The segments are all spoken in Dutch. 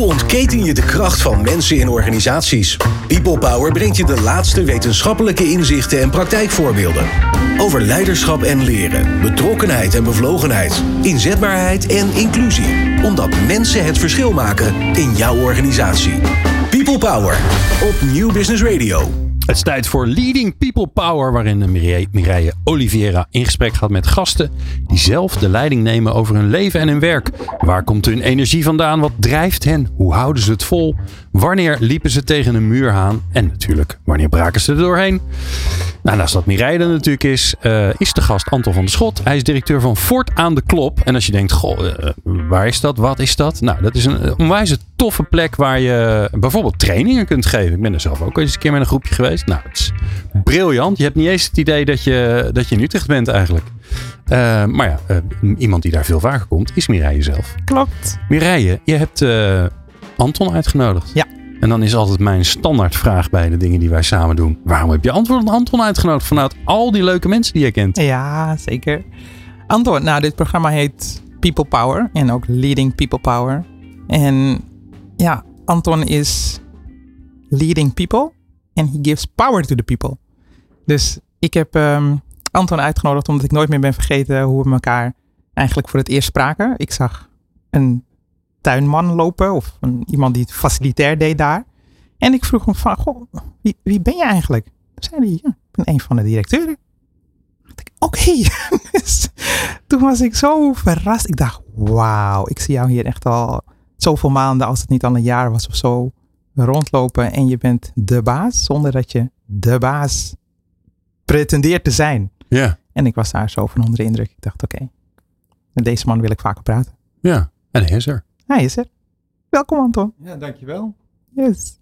Hoe ontketen je de kracht van mensen in organisaties? People Power brengt je de laatste wetenschappelijke inzichten en praktijkvoorbeelden. Over leiderschap en leren, betrokkenheid en bevlogenheid, inzetbaarheid en inclusie. Omdat mensen het verschil maken in jouw organisatie. People Power op New Business Radio. Het is tijd voor Leading People Power, waarin Mireille, Oliveira in gesprek gaat met gasten die zelf de leiding nemen over hun leven en hun werk. Waar komt hun energie vandaan? Wat drijft hen? Hoe houden ze het vol? Wanneer liepen ze tegen een muur aan? En natuurlijk, wanneer braken ze er doorheen? Nou, naast dat Mireille natuurlijk is, eh, is de gast Anton van der Schot. Hij is directeur van Fort aan de Klop. En als je denkt, goh, eh, waar is dat? Wat is dat? Nou, dat is een uh, onwijs toffe plek waar je bijvoorbeeld trainingen kunt geven. Ik ben er zelf ook eens een keer met een groepje geweest. Nou, het is briljant. Je hebt niet eens het idee dat je, dat je in Utrecht bent eigenlijk. Uh, maar ja, uh, iemand die daar veel vaker komt is Mireille zelf. Klopt. Mireille, je hebt uh, Anton uitgenodigd. Ja. En dan is altijd mijn standaardvraag bij de dingen die wij samen doen. Waarom heb je antwoord Anton uitgenodigd vanuit al die leuke mensen die je kent? Ja, zeker. Anton, nou dit programma heet People Power en ook Leading People Power. En ja, Anton is leading people and he gives power to the people. Dus ik heb um, Anton uitgenodigd omdat ik nooit meer ben vergeten hoe we elkaar eigenlijk voor het eerst spraken. Ik zag een tuinman lopen of een, iemand die het facilitair deed daar. En ik vroeg hem van, goh, wie, wie ben je eigenlijk? Toen zei hij, ja, ik ben een van de directeuren. Oké, okay. dus toen was ik zo verrast. Ik dacht, wauw, ik zie jou hier echt al zoveel maanden, als het niet al een jaar was of zo, rondlopen en je bent de baas zonder dat je de baas pretendeert te zijn. Ja. En ik was daar zo van onder de indruk. Ik dacht, oké, okay, met deze man wil ik vaker praten. Ja, en hij is er. Hij is er. Welkom Anton. Ja, dankjewel. Yes.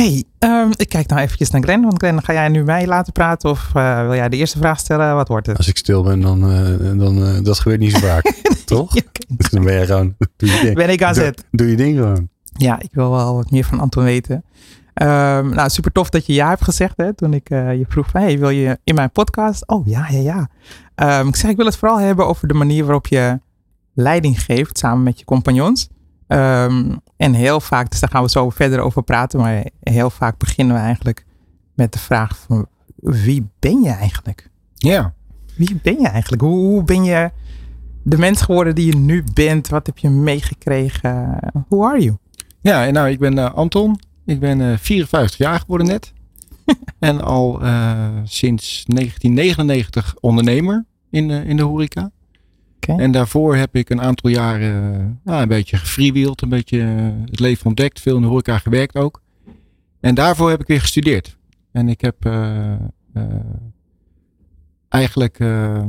Hey, um, ik kijk nou eventjes naar Glenn. Want Glenn, ga jij nu mij laten praten of uh, wil jij de eerste vraag stellen? Wat wordt het? Als ik stil ben, dan, uh, dan uh, dat gebeurt niet zo vaak. Toch? okay. Dus dan ben je gewoon. Doe je ding. Ben ik aan zet. Doe, doe, je ding gewoon. Ja, ik wil wel wat meer van Anton weten. Um, nou, super tof dat je ja hebt gezegd. Hè, toen ik je vroeg van, hey, wil je in mijn podcast? Oh, ja, ja, ja. Um, ik zeg, ik wil het vooral hebben over de manier waarop je leiding geeft samen met je compagnons. Um, en heel vaak, dus daar gaan we zo verder over praten, maar heel vaak beginnen we eigenlijk met de vraag van wie ben je eigenlijk? Ja. Wie ben je eigenlijk? Hoe, hoe ben je de mens geworden die je nu bent? Wat heb je meegekregen? Who are you? Ja, nou, ik ben uh, Anton. Ik ben uh, 54 jaar geworden net. en al uh, sinds 1999 ondernemer in, in de horeca. Okay. En daarvoor heb ik een aantal jaren nou, een beetje gefreewheeld, een beetje het leven ontdekt, veel in de horeca gewerkt ook. En daarvoor heb ik weer gestudeerd. En ik heb uh, uh, eigenlijk, uh,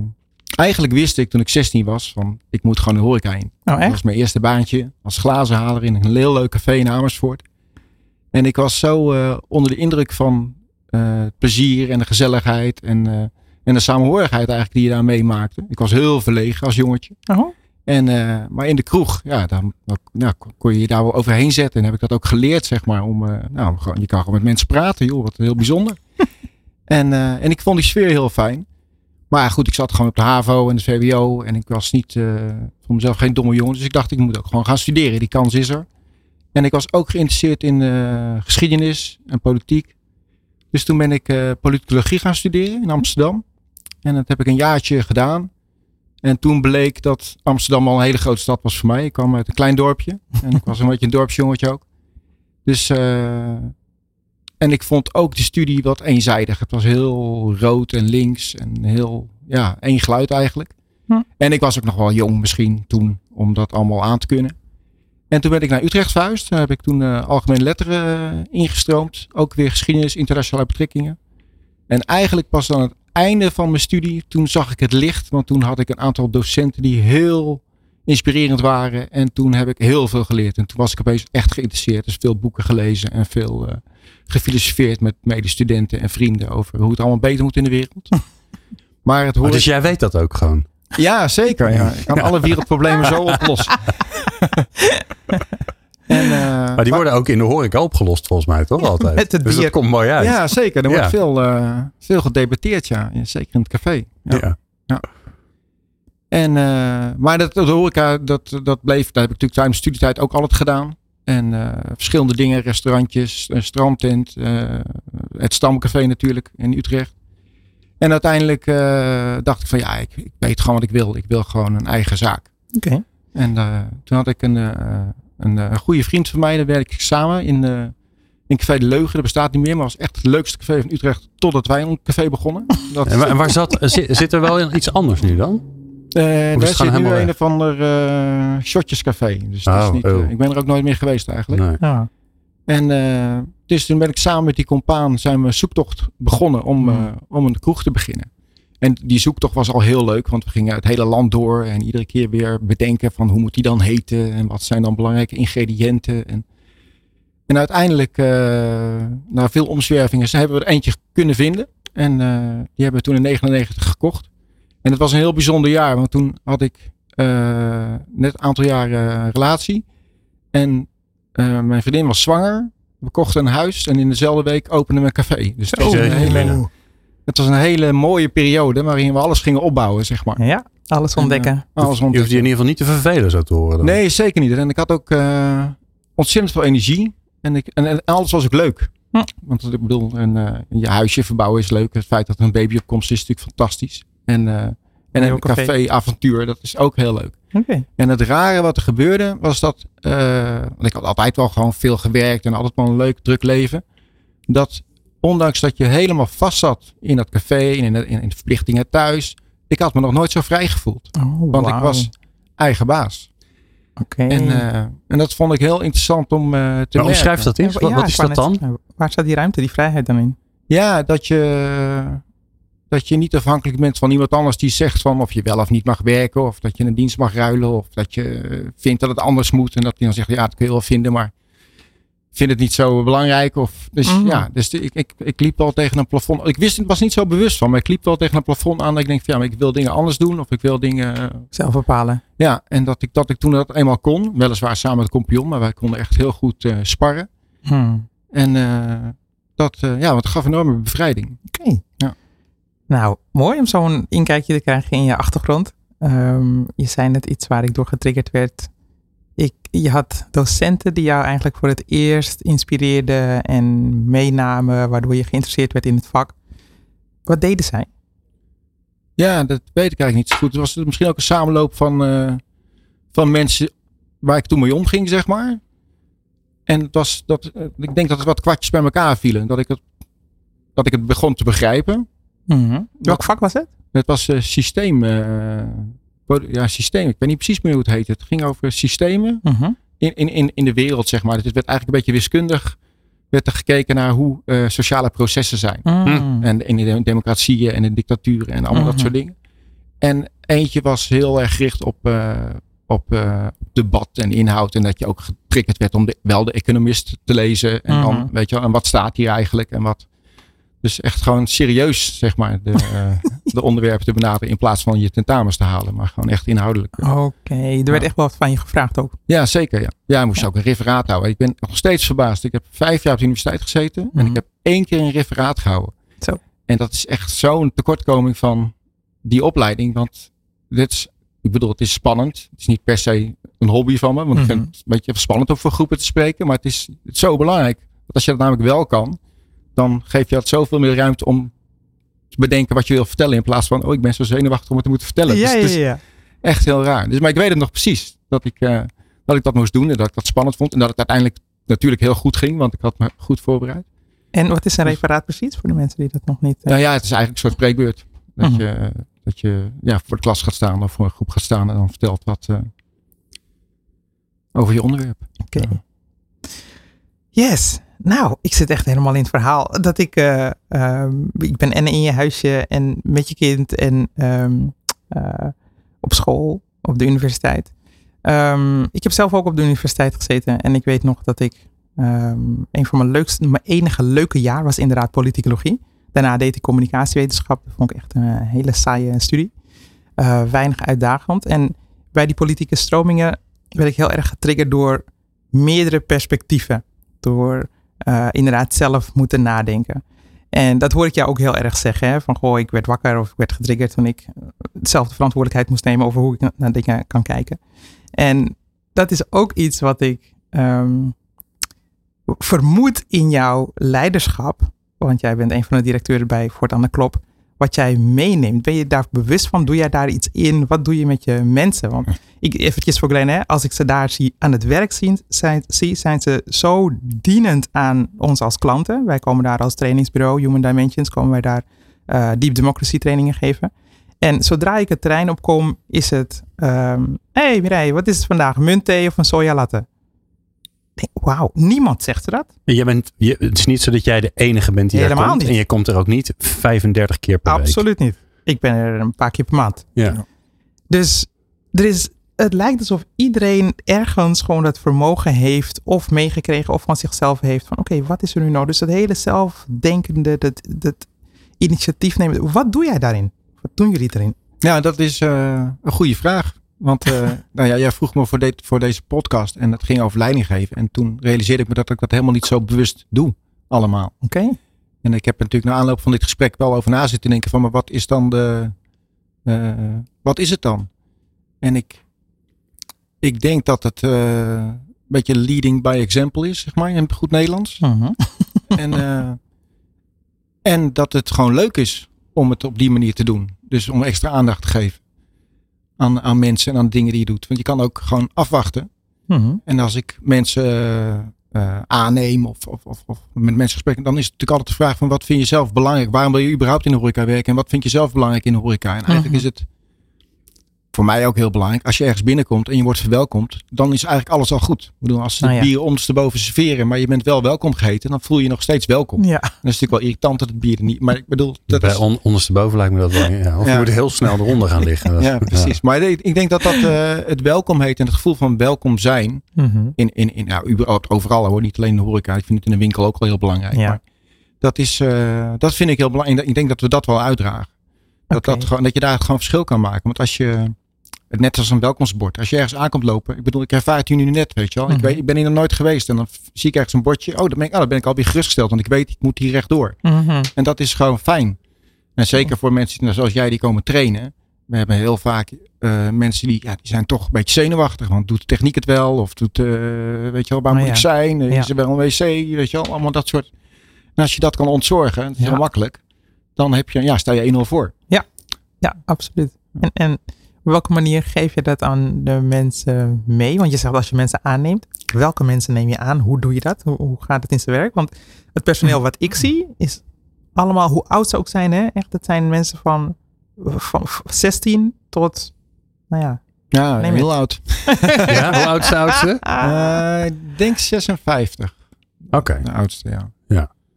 eigenlijk wist ik toen ik 16 was van ik moet gewoon de horeca in. Oh, dat was mijn eerste baantje als glazenhaler in een heel leuk café in Amersfoort. En ik was zo onder de indruk van het plezier en de gezelligheid en en de samenhorigheid eigenlijk die je daar meemaakte. Ik was heel verlegen als jongetje. Oh. En, uh, maar in de kroeg, ja, dan nou, kon je je daar wel overheen zetten. En heb ik dat ook geleerd, zeg maar. Om, uh, nou, je kan gewoon met mensen praten, joh. Wat heel bijzonder. en, uh, en ik vond die sfeer heel fijn. Maar goed, ik zat gewoon op de HAVO en de VWO. En ik was niet, voor mezelf geen domme jongen. Dus ik dacht, ik moet ook gewoon gaan studeren. Die kans is er. En ik was ook geïnteresseerd in geschiedenis en politiek. Dus toen ben ik politicologie gaan studeren in Amsterdam. En dat heb ik een jaartje gedaan. En toen bleek dat Amsterdam al een hele grote stad was voor mij. Ik kwam uit een klein dorpje. En ik was een beetje een dorpsjongetje ook. Dus, uh, en ik vond ook de studie wat eenzijdig. Het was heel rood en links. En heel, ja, één geluid eigenlijk. Hm. En ik was ook nog wel jong misschien toen om dat allemaal aan te kunnen. En toen ben ik naar Utrecht verhuisd. Daar heb ik toen uh, algemene letteren uh, ingestroomd. Ook weer geschiedenis, internationale betrekkingen. En eigenlijk pas dan het einde van mijn studie, toen zag ik het licht. Want toen had ik een aantal docenten die heel inspirerend waren. En toen heb ik heel veel geleerd. En toen was ik opeens echt geïnteresseerd. Dus veel boeken gelezen en veel uh, gefilosofeerd met medestudenten en vrienden over hoe het allemaal beter moet in de wereld. Maar het hoort... Oh, dus jij weet dat ook gewoon? Ja, zeker. Ja. Ik kan alle wereldproblemen zo oplossen. En, uh, maar die worden ook in de horeca opgelost volgens mij, toch? Altijd. Met het dus dat komt mooi uit. Ja, zeker. Er wordt veel, uh, veel gedebatteerd, ja. Zeker in het café. Ja. Ja. Ja. En, eh, maar dat, dat horeca, dat, dat bleef, dat heb ik natuurlijk tijdens studietijd ook altijd gedaan. En eh, verschillende dingen, restaurantjes, een strandtent, eh, het Stamcafé natuurlijk in Utrecht. En uiteindelijk eh, dacht ik van ja, ik, ik weet gewoon wat ik wil. Ik wil gewoon een eigen zaak. Oké. En eh, toen had ik een, eh, een, een goede vriend van mij, daar werk ik samen in, eh in Café de Leugen. Dat bestaat niet meer, maar was echt het leukste café van Utrecht totdat wij een café begonnen. Dat, En waar, en waar zat, zit, zit er wel iets anders nu dan? eh, daar zit nu een of ander eh shotjescafé. Dus dat is Oh, niet, eh, oh. ik ben er ook nooit meer geweest eigenlijk. Nee. Ja. En eh, dus toen ben ik samen met die compaan zijn we een zoektocht begonnen om, Hmm. eh, om een kroeg te beginnen. En die zoektocht was al heel leuk, want we gingen het hele land door en iedere keer weer bedenken van hoe moet die dan heten en wat zijn dan belangrijke ingrediënten. En, en uiteindelijk, eh, na veel omzwervingen, ze hebben we er eentje kunnen vinden. En eh, die hebben we toen in 99 gekocht. En het was een heel bijzonder jaar, want toen had ik eh, net een aantal jaren relatie. En mijn vriendin was zwanger. We kochten een huis en in dezelfde week openden we een café. Dus het was, een hele, het was een hele mooie periode waarin we alles gingen opbouwen, zeg maar. ja, alles ontdekken. Alles Je hoeft je in ontdekken. ieder geval niet te vervelen zo te horen. Dan. Nee, zeker niet. En ik had ook eh, ontzettend veel energie. En, ik, en, en alles was ook leuk. Hm. Want ik bedoel, een, eh, je huisje verbouwen is leuk. Het feit dat er een baby op komst is natuurlijk fantastisch. En, eh, en een café. café-avontuur, dat is ook heel leuk. Oké. En het rare wat er gebeurde was dat, eh, want ik had altijd wel gewoon veel gewerkt en altijd wel een leuk druk leven. Dat ondanks dat je helemaal vast zat in dat café en in, de- in, in de verplichtingen thuis. Ik had me nog nooit zo vrij gevoeld. Oh, Want ik was eigen baas. Oké. En, eh, en dat vond ik heel interessant om eh, te Maar merken. omschrijf dat eens. Ja, Wat, is dat dan? Waar staat die ruimte, die vrijheid dan in? Ja, dat je, dat je niet afhankelijk bent van iemand anders die zegt van of je wel of niet mag werken. Of dat je een dienst mag ruilen. Of dat je eh, vindt dat het anders moet. En dat die dan zegt, ja, dat kun je wel vinden, maar vind het niet zo belangrijk. Of, dus Mhm. ja, dus ik, ik, ik liep wel tegen een plafond. Ik wist, ik was niet zo bewust van, maar ik liep wel tegen een plafond aan. Dat ik denk, van, ja, maar ik wil dingen anders doen. Of ik wil dingen, eh, Zelf bepalen. ja. En dat ik, dat ik toen dat eenmaal kon. Weliswaar samen met de kompion, maar wij konden echt heel goed eh, sparren. Hmm. En eh, dat, ja, want het gaf enorme bevrijding. Oké. Ja. Nou, mooi om zo'n inkijkje te krijgen in je achtergrond. Ehm, je zei net iets waar ik door getriggerd werd. Je had docenten die jou eigenlijk voor het eerst inspireerden en meenamen, waardoor je geïnteresseerd werd in het vak. Wat deden zij? Ja, dat weet ik eigenlijk niet zo goed. Het was misschien ook een samenloop van, eh, van mensen waar ik toen mee omging, zeg maar. En het was dat, eh, ik denk dat het wat kwartjes bij elkaar vielen. Dat ik het, dat ik het begon te begrijpen. Mhm. Welk vak was het? Het was eh, systeem. Ja, systeem. Ik weet niet precies meer hoe het heet. Het ging over systemen Mhm. in, in, in, in de wereld, zeg maar. Het werd eigenlijk een beetje wiskundig. Werd er gekeken naar hoe eh, sociale processen zijn. Mm. En in de democratieën en de dictaturen en allemaal Mhm. dat soort dingen. En eentje was heel erg gericht op, eh, op eh, debat en inhoud. En dat je ook getriggerd werd om de, wel de economist te lezen. En dan, Mhm. weet je wel, en wat staat hier eigenlijk en wat. Dus echt gewoon serieus, zeg maar, de, eh, de onderwerpen te benaderen. In plaats van je tentamens te halen. Maar gewoon echt inhoudelijk. Oké, er werd echt wel wat van je gevraagd ook. Ja, zeker. Ja, ja moest ook een referaat houden. Ik ben nog steeds verbaasd. Ik heb vijf jaar op de universiteit gezeten. En Mhm. ik heb één keer een referaat gehouden. Zo. En dat is echt zo'n tekortkoming van die opleiding. Want dit is, ik bedoel, het is spannend. Het is niet per se een hobby van me. Want ik Mhm. vind het een beetje spannend om voor groepen te spreken. Maar het is, het is zo belangrijk. Want als je dat namelijk wel kan, dan geef je dat zoveel meer ruimte om te bedenken wat je wil vertellen. In plaats van, oh, ik ben zo zenuwachtig om het te moeten vertellen. Ja, Dus ja, het is ja. echt heel raar. Dus, maar ik weet het nog precies. Dat ik, eh, dat ik dat moest doen. En dat ik dat spannend vond. En dat het uiteindelijk natuurlijk heel goed ging. Want ik had me goed voorbereid. En wat is een referaat precies voor de mensen die dat nog niet... eh, Nou ja, het is eigenlijk een soort spreekbeurt. Dat Mhm. je, dat je ja, voor de klas gaat staan of voor een groep gaat staan en dan vertelt wat eh, over je onderwerp. Oké. Yes. Nou, ik zit echt helemaal in het verhaal. Dat ik, eh, ehm, ik ben en in je huisje en met je kind en ehm, eh, op school, op de universiteit. Ehm, ik heb zelf ook op de universiteit gezeten en ik weet nog dat ik een van mijn leukste, mijn enige leuke jaar was inderdaad politicologie. Daarna deed ik communicatiewetenschap. Dat vond ik echt een hele saaie studie. Eh, weinig uitdagend. En bij die politieke stromingen werd ik heel erg getriggerd door meerdere perspectieven. Door eh, inderdaad zelf moeten nadenken. En dat hoor ik jou ook heel erg zeggen. Hè? Van goh, ik werd wakker of ik werd getriggerd toen ik eh, hetzelfde verantwoordelijkheid moest nemen over hoe ik naar dingen kan kijken. En dat is ook iets wat ik ehm, vermoed in jouw leiderschap. Want jij bent een van de directeuren bij Fort aan de Klop. Wat jij meeneemt. Ben je daar bewust van? Doe jij daar iets in? Wat doe je met je mensen? Want ik, eventjes voor Glenn, hè, als ik ze daar zie aan het werk zien, zijn, zie, zijn ze zo dienend aan ons als klanten. Wij komen daar als trainingsbureau, Human Dimensions, komen wij daar uh, Deep Democracy trainingen geven. En zodra ik het terrein opkom, is het, um, hey Mireille, wat is het vandaag? Muntthee of een sojalatte? Wauw, niemand zegt dat. Je bent, je, het is niet zo dat jij de enige bent die Helemaal daar komt. niet. En je komt er ook niet 35 keer per week. Absoluut niet. Ik ben er een paar keer per maand. Ja. Dus er is, het lijkt alsof iedereen ergens gewoon dat vermogen heeft of meegekregen of van zichzelf heeft van oké, wat is er nu nou? Dus dat hele zelfdenkende, dat, dat initiatief nemen. Wat doe jij daarin? Wat doen jullie erin? Ja, dat is uh, een goede vraag. Want uh, nou ja, jij vroeg me voor, dit, voor deze podcast en het ging over leiding geven. En toen realiseerde ik me dat ik dat helemaal niet zo bewust doe, allemaal. Oké. Okay. En ik heb natuurlijk na aanloop van dit gesprek wel over na zitten denken van, maar wat is dan de, uh, wat is het dan? En ik, ik denk dat het uh, een beetje leading by example is, zeg maar, in goed Nederlands. -huh. en, en dat het gewoon leuk is om het op die manier te doen. Dus om extra aandacht te geven aan, aan mensen en aan dingen die je doet. Want je kan ook gewoon afwachten. -huh. En als ik mensen uh, aanneem of, of, of, of, met mensen gesprekken, dan is het natuurlijk altijd de vraag van wat vind je zelf belangrijk? Waarom wil je überhaupt in de horeca werken? En wat vind je zelf belangrijk in de horeca? En eigenlijk -huh. is het voor mij ook heel belangrijk. Als je ergens binnenkomt en je wordt verwelkomd, dan is eigenlijk alles al goed. Ik bedoel, als ze Nou het ja. bier ondersteboven serveren, maar je bent wel welkom geheten, dan voel je je nog steeds welkom. Ja. Dat is natuurlijk wel irritant dat het bier er niet. Maar ik bedoel, dat Bij is, on, ondersteboven lijkt me dat wel. Ja. Of je moet heel snel eronder gaan liggen. Ja, precies. Maar ik ik denk dat dat eh, het welkom heet en het gevoel van welkom zijn Mhm. in, in, in nou, überhaupt overal hoor, niet alleen in de horeca. Ik vind het in de winkel ook wel heel belangrijk. Ja. Maar dat is, eh, dat vind ik heel belangrijk. Ik denk dat we dat wel uitdragen. Dat, dat, gewoon, dat je daar gewoon verschil kan maken. Want als je, net als een welkomstbord, als je ergens aankomt lopen. Ik bedoel, ik ervaar het hier nu net, weet je wel. Mhm. Ik, weet, ik ben hier nog nooit geweest en dan zie ik ergens een bordje. Oh, dan ben ik, oh, dan ben ik alweer gerustgesteld, want ik weet, ik moet hier rechtdoor. Mhm. En dat is gewoon fijn. En zeker voor mensen nou, zoals jij die komen trainen. We hebben heel vaak eh, mensen die, ja, die zijn toch een beetje zenuwachtig. Want doet de techniek het wel? Of doet, eh, weet je wel, waar Oh moet ja. ik zijn? Ja. Is er wel een wc? Weet je wel, allemaal dat soort. En als je dat kan ontzorgen, dat is Ja. heel makkelijk. Dan heb je, ja, sta je 1-0 voor. Ja, absoluut. En, en op welke manier geef je dat aan de mensen mee? Want je zegt als je mensen aanneemt. Welke mensen neem je aan? Hoe doe je dat? Hoe, hoe gaat het in zijn werk? Want het personeel wat ik zie is allemaal, hoe oud ze ook zijn. Hè? Echt, het zijn mensen van, van 16 tot, nou ja. Ja, Neem heel oud. Ja, hoe oud is de oudste? Eh, ik denk 56. Oké. De oudste, ja.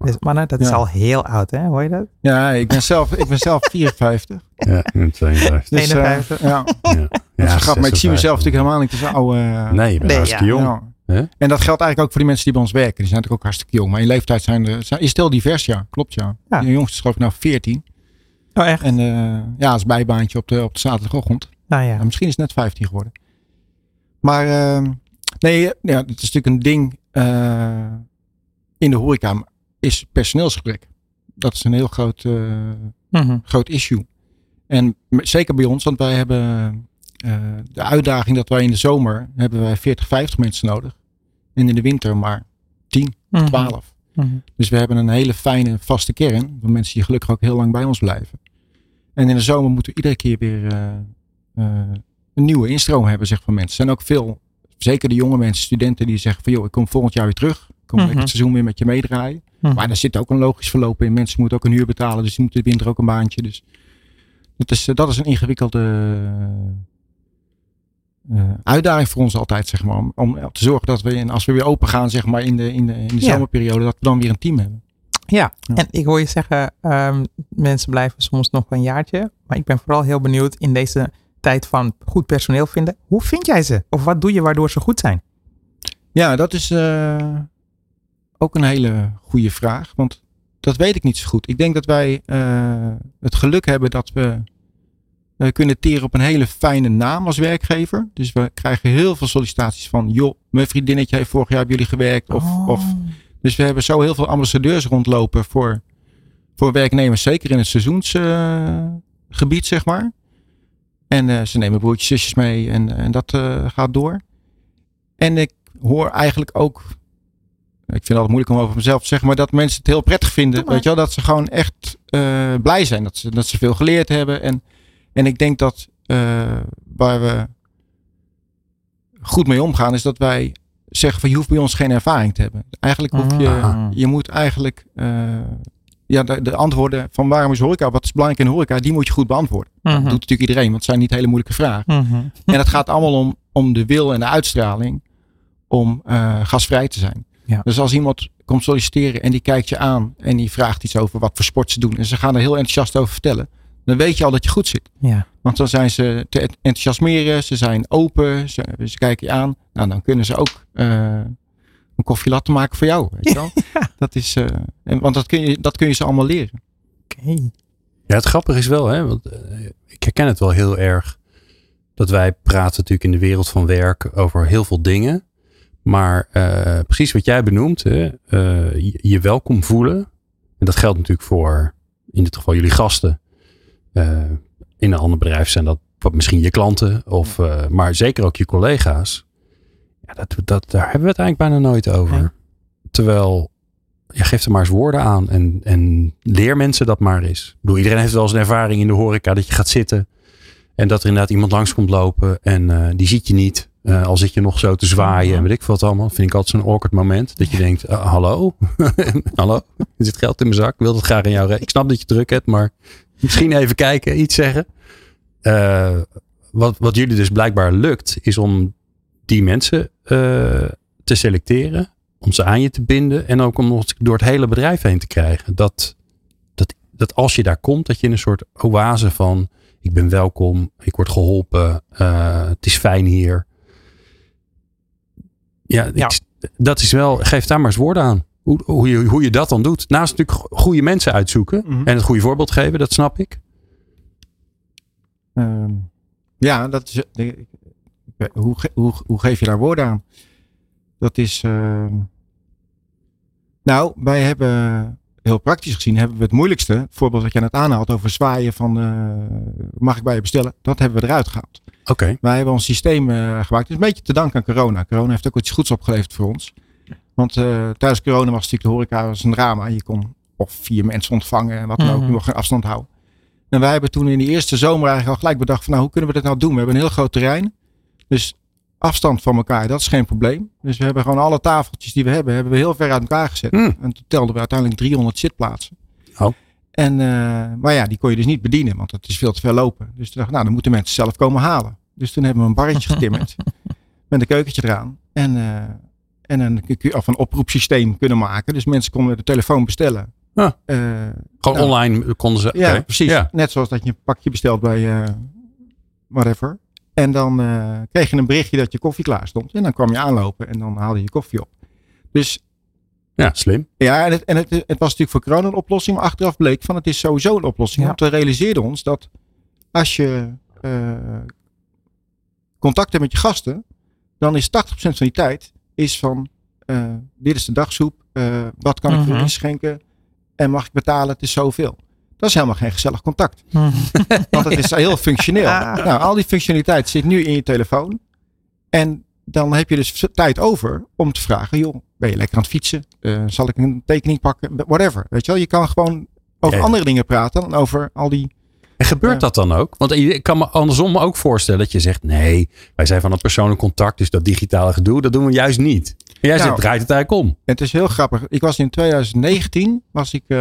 Dus mannen, dat is Ja. al heel oud, hè? Hoor je dat? Ja, ik ben zelf, ik ben zelf 54. Ja, 52. Dus, eh, 51. ja, Ja, dat is een grap, maar ik zie 56. mezelf natuurlijk helemaal niet als oude. eh, Nee, je bent Nee, hartstikke ja. jong. Ja. Hè? En dat geldt eigenlijk ook voor die mensen die bij ons werken. Die zijn natuurlijk ook hartstikke jong. Maar in leeftijd zijn er, zijn, is het heel divers, ja. Klopt, ja. Ja. De jongste is geloof ik nou 14. Oh, echt? En eh, ja, als bijbaantje op de, op de zaterdagochtend. Nou ja. Ja, misschien is het net 15 geworden. Maar nee, ja, het is natuurlijk een ding eh, in de horeca. Is personeelsgebrek. Dat is een heel groot, eh, Mhm. groot issue. En zeker bij ons, want wij hebben eh, de uitdaging dat wij in de zomer hebben wij 40, 50 mensen nodig. En in de winter maar 10, Mhm. 12. Mhm. Dus we hebben een hele fijne vaste kern. Van mensen die gelukkig ook heel lang bij ons blijven. En in de zomer moeten we iedere keer weer eh, een nieuwe instroom hebben zeg, van mensen. Er zijn ook veel, zeker de jonge mensen, studenten die zeggen van joh, ik kom volgend jaar weer terug. Ik kom Mhm. het seizoen weer met je meedraaien. Mhm. Maar daar zit ook een logisch verloop in. Mensen moeten ook een huur betalen. Dus die moeten de winter ook een baantje. Dus dat is, eh, dat is een ingewikkelde eh, uitdaging voor ons altijd, zeg maar. Om, om te zorgen dat we, in, als we weer open gaan, zeg maar, in de, in de, in de Ja. zomerperiode, dat we dan weer een team hebben. Ja, Ja. en ik hoor je zeggen, ehm, mensen blijven soms nog een jaartje. Maar ik ben vooral heel benieuwd in deze tijd van goed personeel vinden. Hoe vind jij ze? Of wat doe je waardoor ze goed zijn? Ja, dat is eh, ook een hele goede vraag. Want dat weet ik niet zo goed. Ik denk dat wij eh, het geluk hebben dat we eh, kunnen teren op een hele fijne naam als werkgever. Dus we krijgen heel veel sollicitaties van... joh, mijn vriendinnetje heeft vorig jaar bij jullie gewerkt. Of, Oh. of, dus we hebben zo heel veel ambassadeurs rondlopen voor voor werknemers, zeker in het seizoensgebied, zeg maar. En eh, ze nemen broertjes, zusjes mee en, en dat eh, gaat door. En ik hoor eigenlijk ook, ik vind het altijd moeilijk om over mezelf te zeggen, maar dat mensen het heel prettig vinden. Weet je wel, dat ze gewoon echt eh, blij zijn. Dat ze, dat ze veel geleerd hebben. En, en ik denk dat eh, waar we goed mee omgaan, is dat wij zeggen van je hoeft bij ons geen ervaring te hebben. Eigenlijk hoef je, Aha. je moet eigenlijk uh, ja, de, de, antwoorden van waarom is horeca, wat is belangrijk in horeca, die moet je goed beantwoorden. -hmm. Dat doet natuurlijk iedereen, want het zijn niet hele moeilijke vragen. -hmm. En het gaat allemaal om, om de wil en de uitstraling om uh, gasvrij te zijn. Ja. Dus als iemand komt solliciteren en die kijkt je aan en die vraagt iets over wat voor sport ze doen en ze gaan er heel enthousiast over vertellen, dan weet je al dat je goed zit. Ja. Want dan zijn ze te enthousiasmeren, ze zijn open, ze, ze kijken je aan. Nou, dan kunnen ze ook uh, een koffielatte maken voor jou. Weet je wel? Ja. Dat is, uh, en, want dat kun, je, dat kun je ze allemaal leren. Okay. Ja, het grappige is wel, hè, want uh, ik herken het wel heel erg. Dat wij praten natuurlijk in de wereld van werk over heel veel dingen. Maar uh, precies wat jij benoemt, hè, je, je welkom voelen. En dat geldt natuurlijk voor, in dit geval jullie gasten. Uh, in een ander bedrijf zijn dat misschien je klanten, of, maar zeker ook je collega's. Ja, dat, dat, daar hebben we het eigenlijk bijna nooit over. Ja. Terwijl, je geeft er maar eens woorden aan en, en leer mensen dat maar eens. Ik bedoel, iedereen heeft wel eens een ervaring in de horeca dat je gaat zitten en dat er inderdaad iemand langs komt lopen en uh, die ziet je niet. Uh, al zit je nog zo te zwaaien en weet ik wat allemaal. Vind ik altijd zo'n awkward moment. Dat je denkt, uh, hallo? hallo? Er zit geld in mijn zak. Ik wil het graag aan jou Ik snap dat je druk hebt, maar misschien even kijken, iets zeggen. Uh, wat, wat jullie dus blijkbaar lukt, is om die mensen te selecteren. Om ze aan je te binden. En ook om nog door het hele bedrijf heen te krijgen. Dat, dat, dat als je daar komt, dat je in een soort oase van... Ik ben welkom, ik word geholpen, het is fijn hier. Ja, ja. Ik, dat is wel, geef daar maar eens woorden aan. Hoe, hoe, je, hoe je dat dan doet. Naast natuurlijk goede mensen uitzoeken. Mhm. En het goede voorbeeld geven, dat snap ik. Um, ja, dat is. Hoe, hoe, hoe geef je daar woorden aan? Dat is. Uh, nou, wij hebben. Heel praktisch gezien hebben we het moeilijkste. Het voorbeeld dat je net aanhaalt over zwaaien van. Uh, mag ik bij je bestellen? Dat hebben we eruit gehaald. Oké. Okay. Wij hebben ons systeem uh, gemaakt. Het is een beetje te danken aan corona. Corona heeft ook iets goeds opgeleverd voor ons. Want uh, tijdens corona was natuurlijk de horeca was een drama. Je kon of vier mensen ontvangen en wat dan ook. Je mocht geen afstand houden. En wij hebben toen in die eerste zomer eigenlijk al gelijk bedacht van nou, hoe kunnen we dat nou doen? We hebben een heel groot terrein. Dus afstand van elkaar, dat is geen probleem. Dus we hebben gewoon alle tafeltjes die we hebben, hebben we heel ver uit elkaar gezet. Hmm. Mm. En toen telden we uiteindelijk 300 zitplaatsen. Oh. En, uh, maar ja, die kon je dus niet bedienen, want dat is veel te ver lopen. Dus toen dacht ik, nou, dan moeten mensen zelf komen halen. Dus toen hebben we een barretje getimmerd. met een keukentje eraan. En, uh, en een, of een oproepsysteem kunnen maken. Dus mensen konden de telefoon bestellen. Ah. Uh, Gewoon nou, online konden ze. Ja, okay. precies. Ja. Net zoals dat je een pakje bestelt bij whatever. En dan uh, kreeg je een berichtje dat je koffie klaar stond. En dan kwam je aanlopen en dan haalde je koffie op. Dus. Ja, slim. Ja, en, het, en het, het, was natuurlijk voor corona een oplossing. Maar achteraf bleek van het is sowieso een oplossing. Ja. Want we realiseerden ons dat als je contact hebt met je gasten. Dan is 80% van die tijd is van uh, dit is de dagsoep. Uh, wat kan ik Mhm. voor inschenken? En mag ik betalen? Het is zoveel. Dat is helemaal geen gezellig contact. Mhm. Want het is heel functioneel. Ah. Nou, al die functionaliteit zit nu in je telefoon. En dan heb je dus tijd over om te vragen: joh, ben je lekker aan het fietsen? Uh, zal ik een tekening pakken? Whatever. Weet je wel, je kan gewoon over Ja. andere dingen praten dan over al die. En gebeurt Ja. dat dan ook? Want ik kan me andersom ook voorstellen dat je zegt: nee, wij zijn van een persoonlijk contact, dus dat digitale gedoe, dat doen we juist niet. Jij Nou. zegt, draait het eigenlijk om. Het is heel grappig. Ik was in 2019, was ik, uh,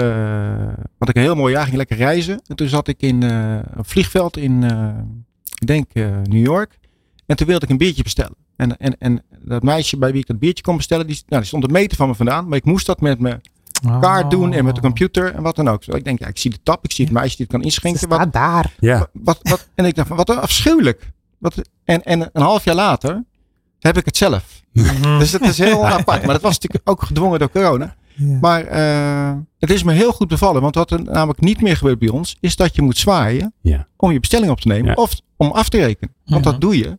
had ik een heel mooi jaar, ging lekker reizen. En toen zat ik in uh, een vliegveld in, uh, ik denk New York. En toen wilde ik een biertje bestellen. En, en, en dat meisje bij wie ik dat biertje kon bestellen, die, nou, die stond een meter van me vandaan. Maar ik moest dat met mijn kaart doen en met de computer en wat dan ook. Dus ik denk, ja, ik zie de tap, ik zie het meisje die het kan inschenken. Wat, daar. Ja. wat, wat, en ik dacht, van, wat afschuwelijk. Wat, en, en een half jaar later heb ik het zelf. Dus het is heel apart. Maar dat was natuurlijk ook gedwongen door corona. Ja. Maar uh, het is me heel goed bevallen. Want wat er namelijk niet meer gebeurt bij ons, is dat je moet zwaaien Ja. om je bestelling op te nemen. Ja. Of om af te rekenen. Want Mhm. dat doe je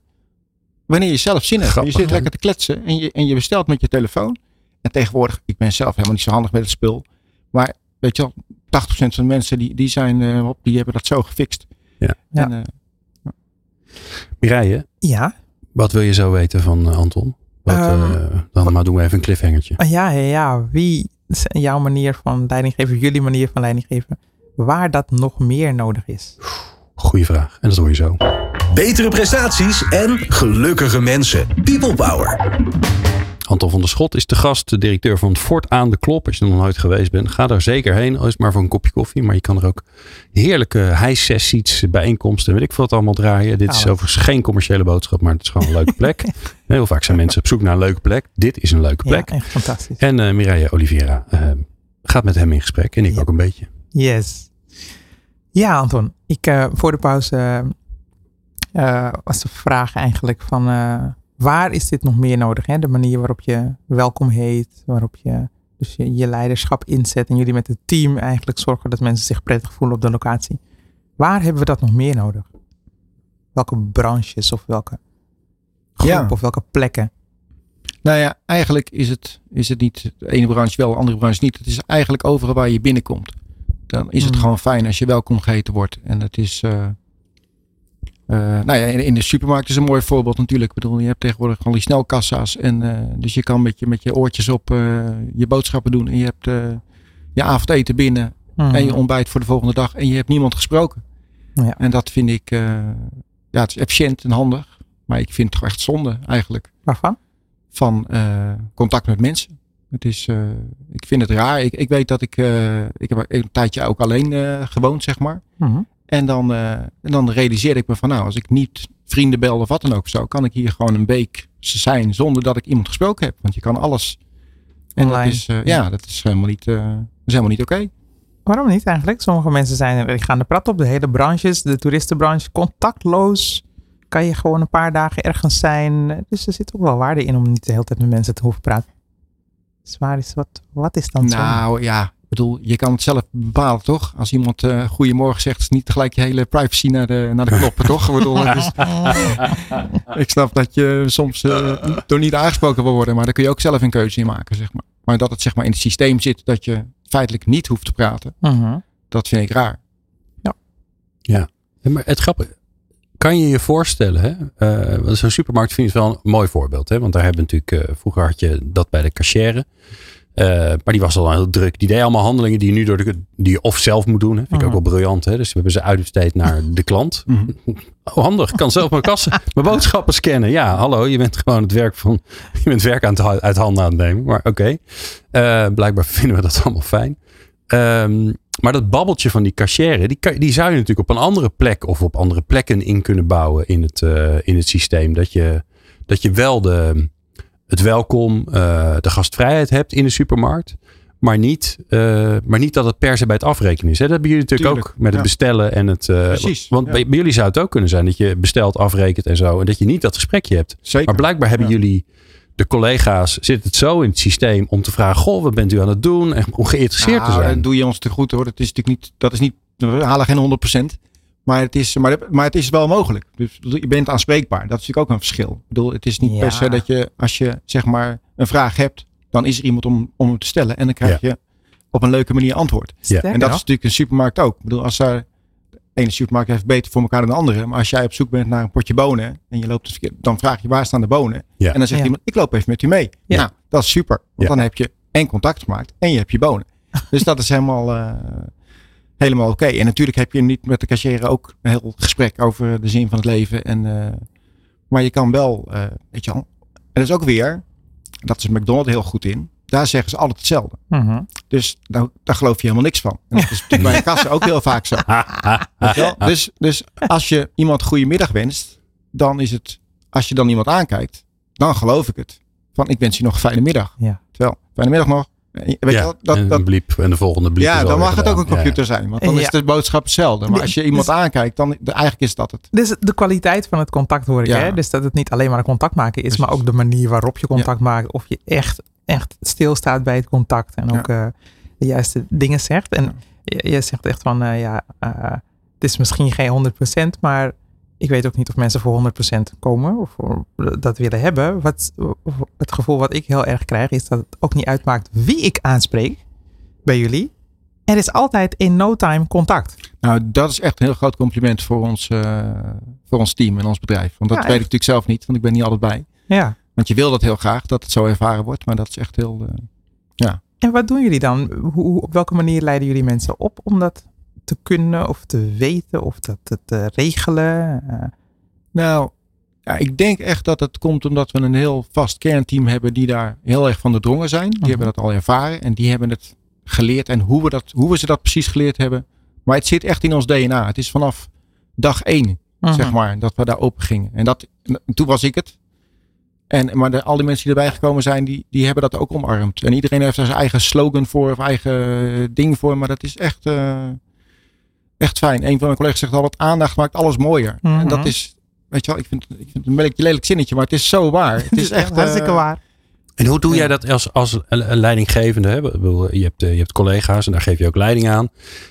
wanneer je zelf zin hebt. Grappig, je zit lekker te kletsen en je, en je bestelt met je telefoon. En tegenwoordig, ik ben zelf helemaal niet zo handig met het spul. Maar weet je wel, 80% van de mensen die, die zijn eh, op, die hebben dat zo gefixt. Ja. En, Ja. eh, Mireille, Ja, wat wil je zo weten van eh, Anton? Wat, Ehm, eh, dan maar doen we even een cliffhangertje. Ah, ja, ja, ja. Wie jouw manier van leidinggeven, jullie manier van leidinggeven, waar dat nog meer nodig is? Goeie vraag. En dat hoor je zo. Betere prestaties en gelukkige mensen. People Power. Anton van der Schot is de gast, de directeur van Fort aan de Klop. Als je er nog nooit geweest bent, ga daar zeker heen. Al is het maar voor een kopje koffie. Maar je kan er ook heerlijke high-sessies, bijeenkomsten, weet ik veel wat allemaal draaien. Dit is Alles. overigens geen commerciële boodschap, maar het is gewoon een leuke plek. Heel vaak zijn mensen op zoek naar een leuke plek. Dit is een leuke plek. Ja, echt fantastisch. En eh Mireille Oliveira eh, gaat met hem in gesprek. En ik Ja. ook een beetje. Yes. Ja, Anton. Ik, eh, voor de pauze eh, was de vraag eigenlijk van waar is dit nog meer nodig? Hè? De manier waarop je welkom heet, waarop je dus je, je leiderschap inzet en jullie met het team eigenlijk zorgen dat mensen zich prettig voelen op de locatie. Waar hebben we dat nog meer nodig? Welke branches of welke groep Ja. of welke plekken? Nou ja, eigenlijk is het, is het niet de ene branche wel, de andere branche niet. Het is eigenlijk overal waar je binnenkomt. Dan is het Hmm. gewoon fijn als je welkom geheten wordt. En dat is. eh, eh, nou ja, in, in de supermarkt is een mooi voorbeeld natuurlijk. Ik bedoel, je hebt tegenwoordig gewoon die snelkassa's. En, eh, dus je kan met je, met je oortjes op eh, je boodschappen doen. En je hebt je avondeten binnen. Mhm. En je ontbijt voor de volgende dag. En je hebt niemand gesproken. Ja. En dat vind ik. ja, het is efficiënt en handig. Maar ik vind het toch echt zonde eigenlijk Waarvan? van contact met mensen. Het is, ik vind het raar. Ik, ik weet dat ik, ik heb een tijdje ook alleen gewoond, zeg maar. Mhm. En dan, eh, en dan realiseerde ik me van, nou, als ik niet vrienden bel of wat dan ook zo, kan ik hier gewoon een week zijn zonder dat ik iemand gesproken heb. Want je kan alles. En Online. dat is, eh, ja, dat is helemaal niet, dat is helemaal niet oké. Waarom niet eigenlijk? Sommige mensen zijn, die gaan de prat op, de hele branches, de toeristenbranche, contactloos. Kan je gewoon een paar dagen ergens zijn. Dus er zit ook wel waarde in om niet de hele tijd met mensen te hoeven praten. Dus waar is, wat, wat is dan zo? Nou ja, bedoel, je kan het zelf bepalen, toch? Als iemand eh goedemorgen zegt, is niet tegelijk je hele privacy naar de, naar de knoppen, toch? Ik bedoel, het is, ik snap dat je soms eh, door niet aangesproken wil worden, maar daar kun je ook zelf een keuze in maken, zeg maar. Maar dat het zeg maar in het systeem zit dat je feitelijk niet hoeft te praten, Mhm. dat vind ik raar. Ja, maar het grappige, kan je je voorstellen, hè? eh, want zo'n supermarkt vind ik wel een mooi voorbeeld. Hè? Want daar hebben we natuurlijk, eh, vroeger had je dat bij de cashier. Eh, maar die was al heel druk. Die deed allemaal handelingen die je nu door de, die je of zelf moet doen. Hè? Vind ik ook wel briljant. Hè? Dus we hebben ze uitbesteed naar de klant. Mhm. Oh, handig. Ik kan zelf mijn kassen, mijn boodschappen scannen. Ja, hallo. Je bent gewoon het werk van, je bent werk aan het, uit handen aan het nemen. Maar oké. Eh, blijkbaar vinden we dat allemaal fijn. Ehm, maar dat babbeltje van die cashier, die, die zou je natuurlijk op een andere plek of op andere plekken in kunnen bouwen in het, eh, in het systeem. Dat je, dat je wel de, het welkom, eh, de gastvrijheid hebt in de supermarkt. Maar niet, eh, maar niet dat het per se bij het afrekenen is. Hè? Dat hebben jullie natuurlijk Tuurlijk, ook met het bestellen en het. eh, Precies, Want ja. bij, bij jullie zou het ook kunnen zijn dat je bestelt, afrekent en zo. En dat je niet dat gesprekje hebt. Zeker. Maar blijkbaar hebben Ja. jullie, de collega's, zit het zo in het systeem om te vragen: Goh, wat bent u aan het doen? En om geïnteresseerd te Nou, zijn. doe je ons te goed hoor. Dat is natuurlijk niet, dat is niet, we halen geen 100%. Maar het, is, maar, maar het is wel mogelijk. Dus je bent aanspreekbaar. Dat is natuurlijk ook een verschil. Ik bedoel, het is niet Ja. per se dat je, als je zeg maar een vraag hebt, dan is er iemand om, om hem te stellen. En dan krijg je op een leuke manier antwoord. Sterker En dat is natuurlijk een supermarkt ook. Ik bedoel, als daar de ene supermarkt heeft beter voor elkaar dan de andere. Maar als jij op zoek bent naar een potje bonen en je loopt, dus verkeerd, dan vraag je waar staan de bonen. Ja. En dan zegt Ja. iemand, ik loop even met u mee. Ja. Nou, dat is super. Want Ja. dan heb je en contact gemaakt en je hebt je bonen. Dus dat is helemaal, eh, helemaal oké. En natuurlijk heb je niet met de cashier ook een heel gesprek over de zin van het leven. En, eh, maar je kan wel, eh, weet je wel. En dat is ook weer, dat is McDonald's heel goed in. Daar zeggen ze altijd hetzelfde. Mhm. Dus daar, daar geloof je helemaal niks van. En dat is natuurlijk bij de kassen ook heel vaak zo. Dus, dus als je iemand goedemiddag wenst, dan is het, als je dan iemand aankijkt, dan geloof ik het. Van ik wens je nog een fijne middag. Ja. Terwijl, fijne middag nog. Je- Weet je ja, wel, dat, en dat, bliep en de volgende bliep. ja, dan mag het ook een computer zijn. Want dan Ja. is de boodschap hetzelfde. Maar als je iemand dus- aankijkt, dan de- eigenlijk is dat het. Dus de kwaliteit van het contact hoor ik. Ja. Hè? Dus dat het niet alleen maar een contact maken is, maar ook de manier waarop je contact maakt. Of je echt, echt stilstaat bij het contact. En Ja. ook eh, de juiste dingen zegt. En Ja. je, je zegt echt van, eh, ja, eh, het is misschien geen 100%, maar ik weet ook niet of mensen voor 100% komen of voor dat willen hebben. Wat, het gevoel wat ik heel erg krijg is dat het ook niet uitmaakt wie ik aanspreek bij jullie. er is altijd in no time contact. Nou, dat is echt een heel groot compliment voor ons, eh, voor ons team en ons bedrijf. Want dat Ja, weet ik natuurlijk zelf niet, want ik ben niet altijd bij. Ja. Want je wil dat heel graag, dat het zo ervaren wordt. Maar dat is echt heel... eh, En wat doen jullie dan? Hoe- op welke manier leiden jullie mensen op om dat te kunnen of te weten of dat te, regelen? Eh, Nou, ja, ik denk echt dat het komt omdat we een heel vast kernteam hebben die daar heel erg van doordrongen zijn. Die Mhm. hebben dat al ervaren en die hebben het geleerd. En hoe we, dat, hoe we ze dat precies geleerd hebben. Maar het zit echt in ons DNA. Het is vanaf dag één, zeg mhm. maar, dat we daar open gingen. En dat, en toen was ik het. En, maar de, al die mensen die erbij gekomen zijn, die, die hebben dat ook omarmd. En iedereen heeft daar zijn eigen slogan voor of eigen ding voor. Maar dat is echt, eh, echt fijn. Een van mijn collega's zegt altijd, aandacht maakt alles mooier. Mhm. En dat is, weet je wel, ik vind, ik vind het een beetje lelijk zinnetje, maar het is zo waar. Het is echt hartstikke eh, waar. En hoe doe jij dat als, als een leidinggevende? Hè? Ik bedoel, Je, hebt, eh, je hebt collega's en daar geef je ook leiding aan.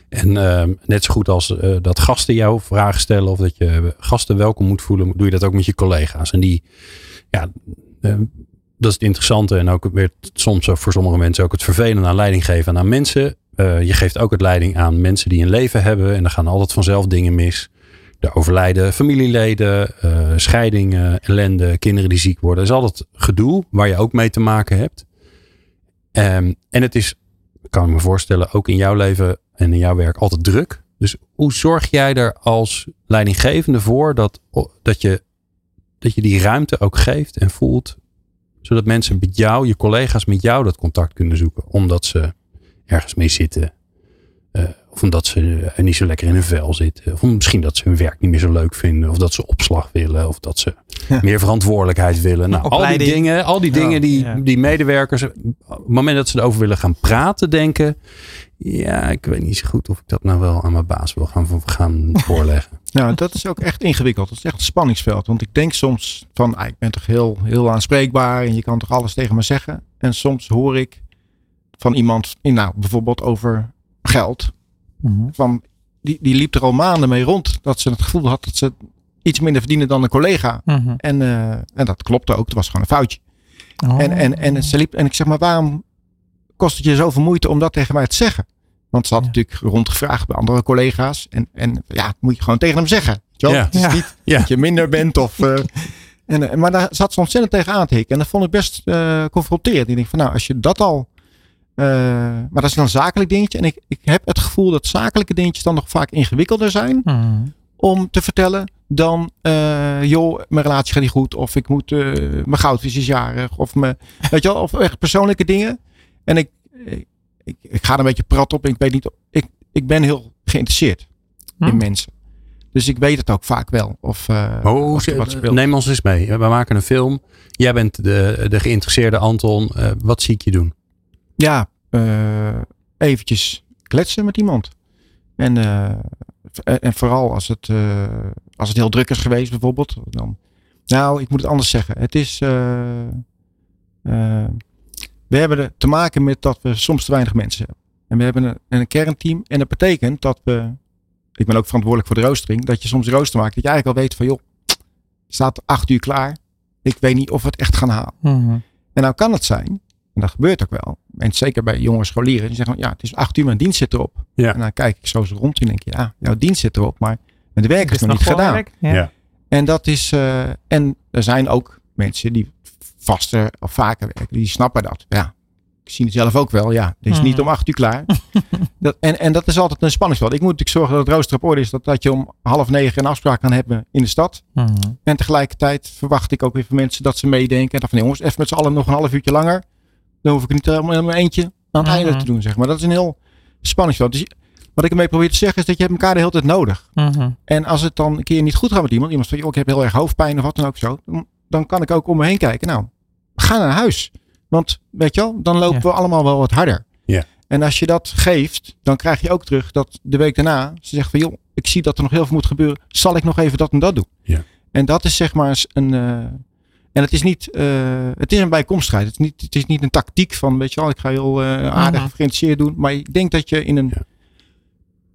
En ehm, net zo goed als eh, dat gasten jou vragen stellen of dat je gasten welkom moet voelen, doe je dat ook met je collega's. En die, ja, eh, dat is het interessante en ook weer soms voor sommige mensen ook het vervelende aan leiding geven aan mensen. Eh, je geeft ook het leiding aan mensen die een leven hebben en er gaan altijd vanzelf dingen mis. Er overlijden familieleden, eh, scheidingen, ellende, kinderen die ziek worden. Dat is altijd gedoe waar je ook mee te maken hebt. Ehm, en het is, kan ik me voorstellen, ook in jouw leven en in jouw werk altijd druk. Dus hoe zorg jij er als leidinggevende voor dat, dat, je, dat je die ruimte ook geeft en voelt, zodat mensen met jou, je collega's met jou dat contact kunnen zoeken, omdat ze ergens mee zitten. Eh, of omdat ze eh, niet zo lekker in hun vel zitten. Of misschien dat ze hun werk niet meer zo leuk vinden. Of dat ze opslag willen. Of dat ze Ja. meer verantwoordelijkheid willen. Nou, al die dingen, al die Ja. dingen die, Ja. die medewerkers, op het moment dat ze erover willen gaan praten, denken. Ja, ik weet niet zo goed of ik dat nou wel aan mijn baas wil gaan, gaan voorleggen. Nou, dat is ook echt ingewikkeld. Dat is echt een spanningsveld. Want ik denk soms van, ah, ik ben toch heel, heel aanspreekbaar en je kan toch alles tegen me zeggen. En soms hoor ik van iemand, nou, bijvoorbeeld over geld. Mhm. Van, die, die liep er al maanden mee rond. Dat ze het gevoel had dat ze iets minder verdienen dan een collega. Mhm. En, eh, en dat klopte ook. Het was gewoon een foutje. Oh. En, en, en, ze liep, en ik zeg maar, waarom kost het je zoveel moeite om dat tegen mij te zeggen? Want ze had Ja. natuurlijk rondgevraagd bij andere collega's. En, en ja, moet je gewoon tegen hem zeggen. Ja. Het is niet Ja. dat je minder bent. Of, eh, en, eh, maar daar zat ze ontzettend tegen aan te hikken. En dat vond ik best eh confronterend. Ik denk van nou, als je dat al... maar dat is dan een zakelijk dingetje. En ik, ik heb het gevoel dat zakelijke dingetjes dan nog vaak ingewikkelder zijn Mhm. om te vertellen dan, joh, mijn relatie gaat niet goed. Of ik moet, mijn goudvis is jarig. Of, me, weet je wel, of echt persoonlijke dingen. En ik, ik, ik, ik ga er een beetje prat op. Ik weet niet, ik, ik ben heel geïnteresseerd Hm? in mensen. Dus ik weet het ook vaak wel. Of, eh, Oh, of wat speelt. neem ons eens mee. We maken een film. Jij bent de, de geïnteresseerde Anton. Eh, wat zie ik je doen? Ja, eh, eventjes kletsen met iemand. En, eh, en vooral als het, eh, als het heel druk is geweest bijvoorbeeld. Dan, nou, ik moet het anders zeggen. Het is... we hebben te maken met dat we soms te weinig mensen hebben. En we hebben een, een kernteam. En dat betekent dat we... Ik ben ook verantwoordelijk voor de roostering. Dat je soms rooster maakt. Dat je eigenlijk al weet van... joh, het staat acht uur klaar. Ik weet niet of we het echt gaan halen. Mhm. En nou kan het zijn, en dat gebeurt ook wel. En zeker bij jonge scholieren, die zeggen: Ja, het is acht uur, mijn dienst zit erop. Ja. En dan kijk ik zo zo rond en denk je: Ja, jouw dienst zit erop, maar het werk is, Is nog niet gedaan. werk? Ja. Ja. En dat is, eh, en er zijn ook mensen die vaster of vaker werken, die snappen dat. Ja, ik zie het zelf ook wel. Ja, het is Mhm. niet om acht uur klaar. dat, en, en dat is altijd een spanningsveld. Ik moet natuurlijk zorgen dat het rooster op orde is, dat, dat je om half negen een afspraak kan hebben in de stad. Mhm. En tegelijkertijd verwacht ik ook weer van mensen dat ze meedenken. En dan van jongens, even met z'n allen nog een half uurtje langer. Dan hoef ik niet helemaal in mijn eentje aan het einde te doen, zeg maar. Dat is een heel spanningsveld. Dus wat ik ermee probeer te zeggen is dat je hebt elkaar de hele tijd nodig. En als het dan een keer niet goed gaat met iemand, iemand van, joh, ik heb heel erg hoofdpijn of wat dan ook zo. Dan, dan kan ik ook om me heen kijken. Nou, ga naar huis. Want, weet je wel, dan lopen Ja. we allemaal wel wat harder. Ja. En als je dat geeft, dan krijg je ook terug dat de week daarna, ze zegt van, joh, ik zie dat er nog heel veel moet gebeuren. Zal ik nog even dat en dat doen? Ja. En dat is zeg maar eens een, eh, en het is niet, eh, het is een bijkomstigheid. Het is niet, het is niet een tactiek van, weet je wel, ik ga heel eh, aardig geïnteresseerd doen. Maar ik denk dat je in een, Ja.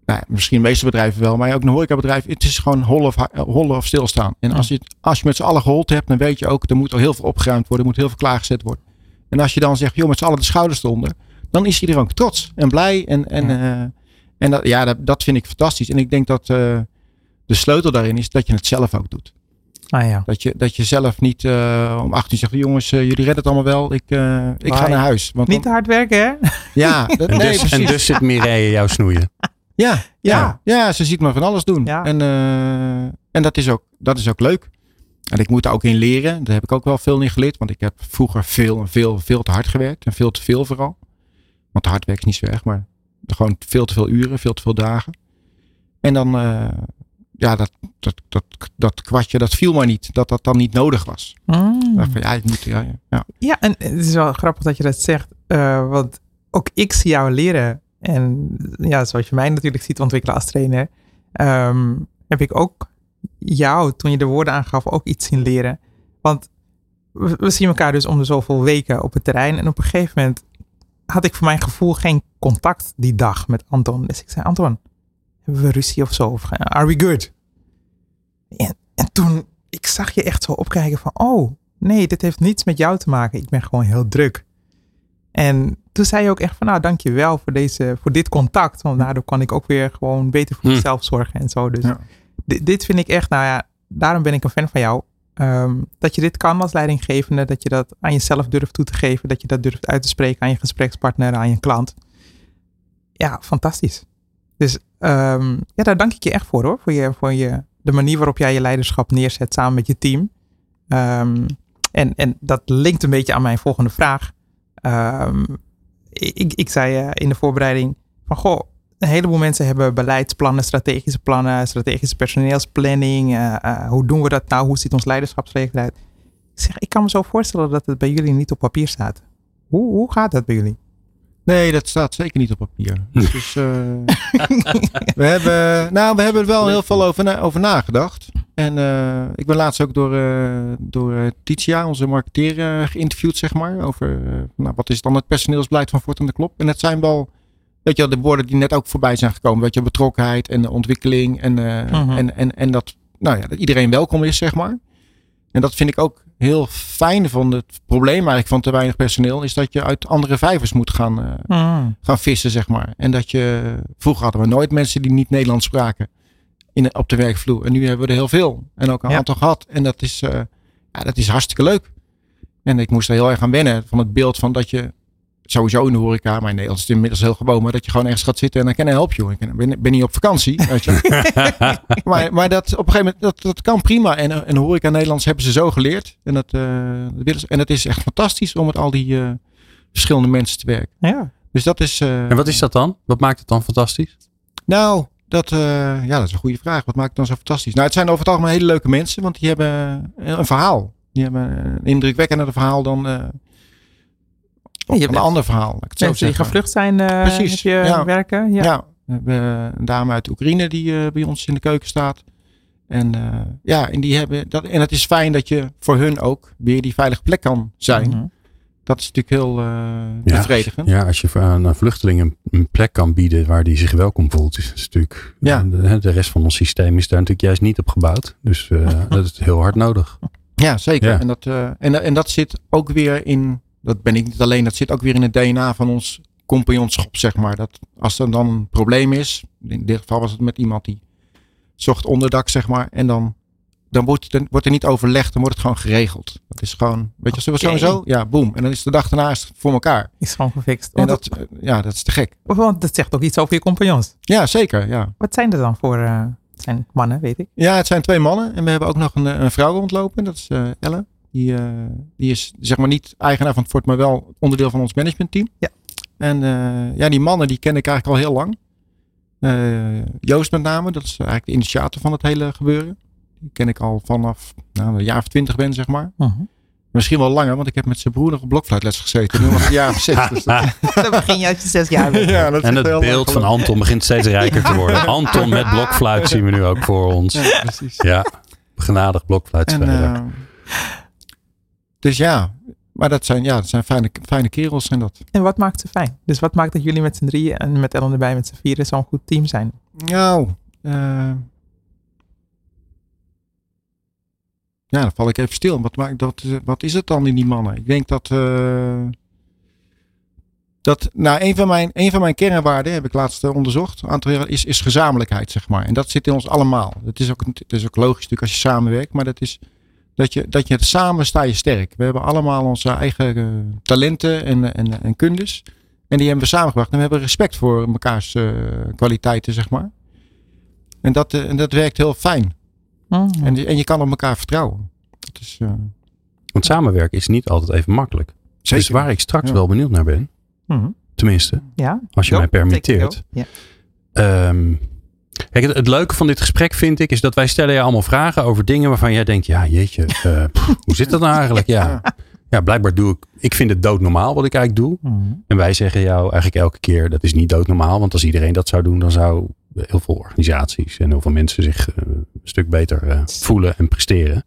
Nou, misschien de meeste bedrijven wel, maar ook een horecabedrijf, het is gewoon hollen of, hollen of stilstaan. En als je, het- als je met z'n allen gehold hebt, dan weet je ook, er moet al heel veel opgeruimd worden, er moet heel veel klaargezet worden. En als je dan zegt, joh, met z'n allen de schouders eronder, dan is iedereen ook trots en blij. En, en, Ja. en dat, ja, dat, dat vind ik fantastisch. En ik denk dat eh, de sleutel daarin is dat je het zelf ook doet. Ah ja. Dat je, dat je zelf niet eh, om 18 zegt, jongens, eh, jullie redden het allemaal wel. Ik, eh, ik ga naar huis. Want Niet te hard werken, hè? ja, dat, En, nee, dus, en precies. dus zit Mireille jou snoeien. Ja, ja. Ja. ze ziet me van alles doen. Ja. En, eh, en dat, is ook, dat is ook leuk. En ik moet daar ook in leren. Daar heb ik ook wel veel in geleerd. Want ik heb vroeger veel en veel, veel te hard gewerkt. En veel te veel vooral. Want hard werk is niet zo erg. Maar gewoon veel te veel uren, veel te veel dagen. En dan, eh, ja, dat, dat, dat, dat kwartje, dat viel maar niet. Dat dat dan niet nodig was. Mm. Van, ja, ik moet, ja, ja, ja. Ja, en het is wel grappig dat je dat zegt. eh, want ook ik zie jou leren. En ja, zoals je mij natuurlijk ziet ontwikkelen als trainer. ehm, heb ik ook jou, toen je de woorden aangaf, ook iets zien leren. Want we, zien elkaar dus om de zoveel weken op het terrein. En op een gegeven moment had ik voor mijn gevoel geen contact die dag met Anton. Dus ik zei, Anton, hebben we ruzie of zo? Of, are we good? En, en toen, ik zag je echt zo opkijken van, oh, nee, dit heeft niets met jou te maken. Ik ben gewoon heel druk. En toen zei je ook echt van, nou, dankjewel voor, deze, voor dit contact. Want daardoor kan ik ook weer gewoon beter voor Hm. mezelf zorgen en zo. Dus Ja. dit, dit vind ik echt, nou ja, daarom ben ik een fan van jou. Ehm, dat je dit kan als leidinggevende, dat je dat aan jezelf durft toe te geven, dat je dat durft uit te spreken aan je gesprekspartner, aan je klant. Ja, fantastisch. Dus ehm, ja, daar dank ik je echt voor hoor. Voor, je, voor je, de manier waarop jij je leiderschap neerzet samen met je team. Ehm, en, en dat linkt een beetje aan mijn volgende vraag. Ehm, ik, ik zei eh, in de voorbereiding van goh, een heleboel mensen hebben beleidsplannen, strategische plannen, strategische personeelsplanning. eh, eh, hoe doen we dat nou? Hoe ziet ons leiderschapsrecht eruit? Ik zeg, ik kan me zo voorstellen dat het bij jullie niet op papier staat. Hoe, hoe gaat dat bij jullie? Nee, dat staat zeker niet op papier. Dus eh, we, hebben, nou, we hebben er wel heel veel over, na- over nagedacht. En eh, ik ben laatst ook door, eh, door Titia, onze marketeer, geïnterviewd, zeg maar. Over nou, wat is dan het personeelsbeleid van Fort en de Klop. En het zijn wel, weet je wel, de woorden die net ook voorbij zijn gekomen. Weet je, betrokkenheid en ontwikkeling. En, Mhm. en, en, en dat, nou ja, dat iedereen welkom is, zeg maar. En dat vind ik ook heel fijn van het probleem eigenlijk van te weinig personeel. Is dat je uit andere vijvers moet gaan, eh, Hmm. gaan vissen, zeg maar. En dat je, vroeger hadden we nooit mensen die niet Nederlands spraken in, op de werkvloer. En nu hebben we er heel veel. En ook een Ja. aantal gehad. En dat is, eh, ja, dat is hartstikke leuk. En ik moest er heel erg aan wennen van het beeld van dat je sowieso in de horeca, maar in Nederland is het inmiddels heel gewoon, maar dat je gewoon ergens gaat zitten en dan kan hij help je. Ik ben, ben niet op vakantie, weet je. maar, maar dat op een gegeven moment, dat, dat kan prima. En, eh, en de horeca Nederlands hebben ze zo geleerd. En dat, eh, dat. En het is echt fantastisch om met al die eh, verschillende mensen te werken. Ja. Dus dat is. eh, En wat is dat dan? Wat maakt het dan fantastisch? nou, dat, eh, ja, dat is een goede vraag. Wat maakt het dan zo fantastisch? Nou, het zijn over het algemeen hele leuke mensen, want die hebben een verhaal. Die hebben een indrukwekkender verhaal dan eh, je hebt een ander verhaal. ik het zo Mensen die gevlucht zijn, eh Precies, heb je ja. werken. Ja. Ja. we hebben een dame uit Oekraïne die eh, bij ons in de keuken staat. En eh, ja, en die hebben dat. En het is fijn dat je voor hun ook weer die veilige plek kan zijn. Mhm. Dat is natuurlijk heel eh bevredigend. Ja, als je voor aan een vluchteling een, een plek kan bieden waar die zich welkom voelt, is het natuurlijk. Ja. De, de rest van ons systeem is daar natuurlijk juist niet op gebouwd. Dus eh, dat is heel hard nodig. Ja, zeker. Ja. En, dat, eh, en, en dat zit ook weer in, dat ben ik niet alleen, dat zit ook weer in het DNA van ons compagnonschap, zeg maar. Dat als er dan een probleem is, in dit geval was het met iemand die zocht onderdak, zeg maar, en dan, dan wordt, dan wordt er niet overlegd, dan wordt het gewoon geregeld. Dat is gewoon, weet je, Oké. sowieso? Ja, boom. En dan is de dag daarna voor elkaar. Is gewoon gefixt. En dat, eh, ja, dat is te gek. dat, want dat zegt ook iets over je compagnons. Ja, zeker, ja. Wat zijn er dan voor... eh, het zijn mannen, weet ik. Ja, het zijn twee mannen. En we hebben ook nog een, eh, een vrouw rondlopen. Dat is Elle. Die, eh, die is zeg maar niet eigenaar van het fort, maar wel onderdeel van ons managementteam. Ja. En eh, ja, die mannen die ken ik eigenlijk al heel lang. Eh, Joost met name, dat is eigenlijk de initiator van het hele gebeuren. Die ken ik al vanaf nou, een jaar of twintig ben, zeg maar. Misschien wel langer, want ik heb met zijn broer nog op blokfluitles gezeten. Nu was het jaar of zes. Dus dat, Dan begin je als je zes jaar bent. ja, dat En het lang beeld van. Anton begint steeds rijker te worden. Anton met blokfluit zien we nu ook voor ons. Ja, precies. Ja, genadig En, blokfluitspeler. eh, dus ja, maar dat zijn, ja, dat zijn fijne, fijne kerels zijn dat. En wat maakt ze fijn? Dus wat maakt dat jullie met z'n drieën en met Ellen erbij met z'n vieren zo'n goed team zijn? Nou, eh, ja, dan val ik even stil. Wat, maakt dat, eh, wat is het dan in die mannen? Ik denk dat, eh, Dat, nou, een van mijn, een van mijn kernwaarden, heb ik laatst onderzocht, aantal is, is gezamenlijkheid, zeg maar. En dat zit in ons allemaal. Het is ook, het is ook logisch natuurlijk als je samenwerkt, maar dat is dat je, dat je het samen sta je sterk. We hebben allemaal onze eigen eh, talenten en, en, en kundes. En die hebben we samengebracht. En we hebben respect voor mekaars uh, kwaliteiten, zeg maar. En dat, uh, en dat werkt heel fijn. Mm. En, en je kan op elkaar vertrouwen. Dat is, uh, Want samenwerken is niet altijd even makkelijk. zeker. Dus waar ik straks Ja. wel benieuwd naar ben, Mhm. tenminste, Ja. als je mij permitteert. Ja. Ehm, kijk, het, het leuke van dit gesprek vind ik, is dat wij stellen je allemaal vragen over dingen waarvan jij denkt, ja jeetje, eh, pff, hoe zit dat nou eigenlijk? Ja. ja, blijkbaar doe ik, ik vind het doodnormaal wat ik eigenlijk doe. Mhm. En wij zeggen jou eigenlijk elke keer, dat is niet doodnormaal. Want als iedereen dat zou doen, dan zou heel veel organisaties en heel veel mensen zich eh, een stuk beter eh, voelen en presteren.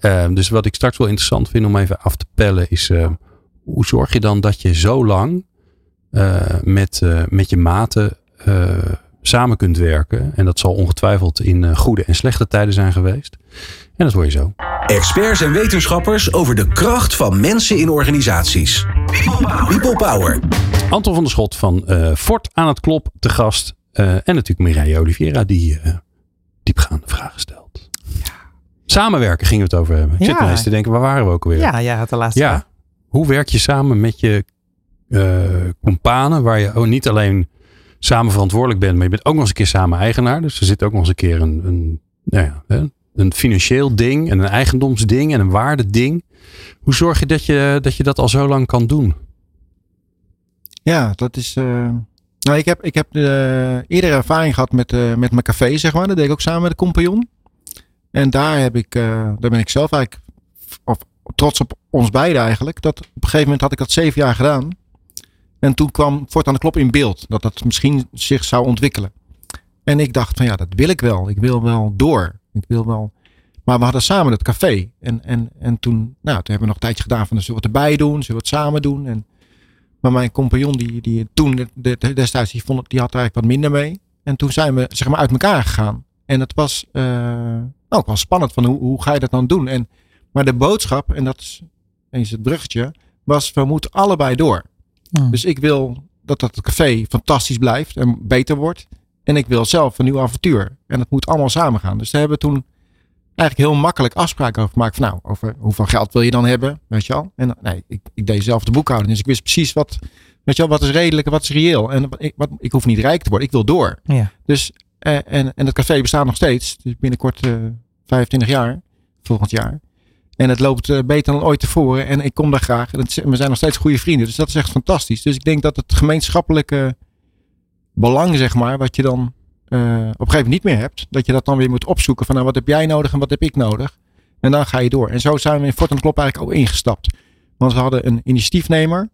Ehm, dus wat ik straks wel interessant vind om even af te pellen is, hoe zorg je dan dat je zo lang met, met je maten samen kunt werken? En dat zal ongetwijfeld in eh, goede en slechte tijden zijn geweest. En dat hoor je zo. Experts en wetenschappers over de kracht van mensen in organisaties. People Power. Anton van der Schot van eh, Fort aan het Klop te gast. Eh, en natuurlijk Mireille Oliveira die eh, diepgaande vragen stelt. Samenwerken gingen we het over hebben. Ik zit Ja. eens te denken, waar waren we ook alweer? Ja, ja, het de laatste Ja. Hoe werk je samen met je eh companen, waar je oh, niet alleen samen verantwoordelijk bent, maar je bent ook nog eens een keer samen eigenaar. Dus er zit ook nog eens een keer een, een, nou ja, een financieel ding en een eigendomsding en een waardeding. Hoe zorg je dat je dat, al zo lang kan doen? Ja, dat is. eh, nou, ik heb, ik heb eh, eerder ervaring gehad met, eh, met mijn café, zeg maar. Dat deed ik ook samen met de compagnon. En daar, heb ik, daar ben ik zelf eigenlijk of, trots op ons beiden eigenlijk. Dat op een gegeven moment had ik dat zeven jaar gedaan. En toen kwam Fort aan de Klop in beeld. Dat dat misschien zich zou ontwikkelen. En ik dacht van ja, dat wil ik wel. Ik wil wel door. Ik wil wel. Maar we hadden samen het café. En, en, en toen, nou, toen hebben we nog een tijdje gedaan van zullen we het erbij doen? Zullen we het samen doen? En maar mijn compagnon, die, die toen de- de- destijds, die, vond, die had er eigenlijk wat minder mee. En toen zijn we zeg maar uit elkaar gegaan. En het was eh, ook wel spannend van hoe, hoe ga je dat dan doen? En, maar de boodschap, en dat is eens het bruggetje, was we moeten allebei door. Dus ik wil dat dat café fantastisch blijft en beter wordt. En ik wil zelf een nieuw avontuur. En dat moet allemaal samen gaan. Dus daar hebben we toen eigenlijk heel makkelijk afspraken over gemaakt. Van nou, over hoeveel geld wil je dan hebben? Weet je wel? En dan- nee, ik, ik deed zelf de boekhouding. Dus ik wist precies wat, weet je wel, wat is redelijk en wat is reëel. En ik, wat, ik hoef niet rijk te worden. Ik wil door. Ja. Dus, eh, en, en het café bestaat nog steeds. Dus binnenkort eh 25 jaar. Volgend jaar. En het loopt eh, beter dan ooit tevoren. En ik kom daar graag. En we zijn nog steeds goede vrienden. Dus dat is echt fantastisch. Dus ik denk dat het gemeenschappelijke belang, zeg maar, wat je dan eh, op een gegeven moment niet meer hebt. Dat je dat dan weer moet opzoeken. Van nou, wat heb jij nodig en wat heb ik nodig? En dan ga je door. En zo zijn we in Fort en Klop eigenlijk ook ingestapt. Want we hadden een initiatiefnemer.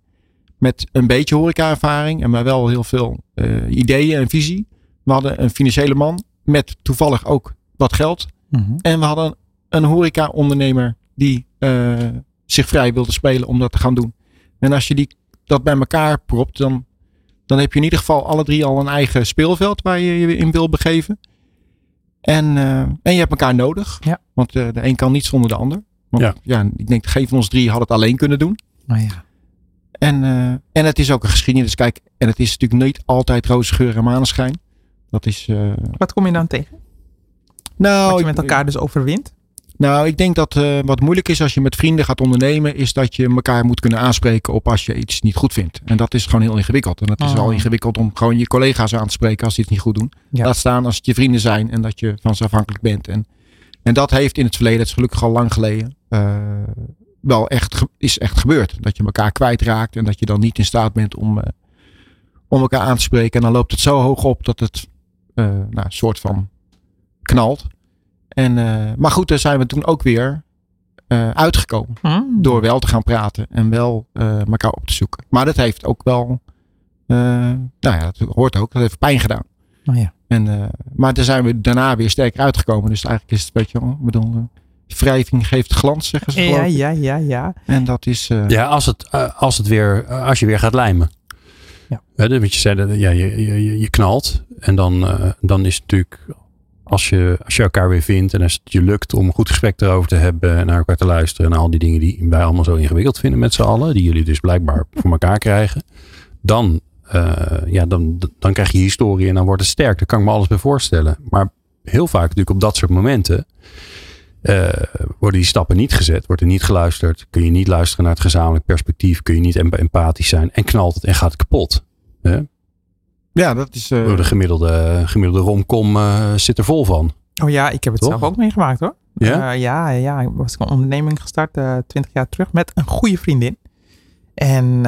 Met een beetje horeca-ervaring. En maar wel heel veel eh, ideeën en visie. We hadden een financiële man. Met toevallig ook wat geld. Mhm. En we hadden een horeca-ondernemer die eh, zich vrij wilde spelen om dat te gaan doen. En als je die, dat bij elkaar propt, dan, dan heb je in ieder geval alle drie al een eigen speelveld waar je je in wil begeven. En, eh, en je hebt elkaar nodig. Ja. Want eh, de een kan niet zonder de ander. Want Ja. ja. ik denk geen van ons drie had het alleen kunnen doen. Nou ja. En, eh, en het is ook een geschiedenis. Kijk, en het is natuurlijk niet altijd roze geur en maneschijn. Dat is. eh, Wat kom je dan tegen? nou, Wat je met elkaar dus overwint? Nou, ik denk dat eh, wat moeilijk is als je met vrienden gaat ondernemen, is dat je elkaar moet kunnen aanspreken op als je iets niet goed vindt. En dat is gewoon heel ingewikkeld. En het is Ah. al ingewikkeld om gewoon je collega's aan te spreken als die het niet goed doen. Ja. Laat staan als het je vrienden zijn en dat je van ze afhankelijk bent. En, en dat heeft in het verleden, het is gelukkig al lang geleden, eh, wel echt, is echt gebeurd. Dat je elkaar kwijtraakt en dat je dan niet in staat bent om, eh, om elkaar aan te spreken. En dan loopt het zo hoog op dat het nou, een soort van knalt. En, eh, maar goed, daar zijn we toen ook weer eh, uitgekomen. Hmm. Door wel te gaan praten en wel eh, elkaar op te zoeken. Maar dat heeft ook wel, eh, nou ja, dat hoort ook, dat heeft pijn gedaan. Nou ja. En, eh, maar daar zijn we daarna weer sterker uitgekomen. Dus eigenlijk is het een beetje, ik bedoel, wrijving geeft glans, zeggen ze Ja, ja, ja, ja. En dat is, eh, Ja, als, het, als, het weer, als je weer gaat lijmen. Ja. Dus wat je zei, dat- ja, je, je, je- je knalt. En dan, eh, dan is het natuurlijk, als je, als je elkaar weer vindt en als het je lukt om een goed gesprek erover te hebben en naar elkaar te luisteren en al die dingen die wij allemaal zo ingewikkeld vinden met z'n allen, die jullie dus blijkbaar voor elkaar krijgen, dan, eh, ja, dan, dan krijg je historie en dan wordt het sterk. Daar kan ik me alles bij voorstellen. Maar heel vaak natuurlijk op dat soort momenten eh, worden die stappen niet gezet. Wordt er niet geluisterd. Kun je niet luisteren naar het gezamenlijk perspectief. Kun je niet emp- empathisch zijn. En knalt het en gaat het kapot. Hè? Ja, dat is. eh, de gemiddelde, gemiddelde romcom eh, zit er vol van. Oh ja, ik heb het Toch? zelf ook meegemaakt hoor. Ja? Eh, ja, ja, ik was een onderneming gestart 20 jaar terug met een goede vriendin. En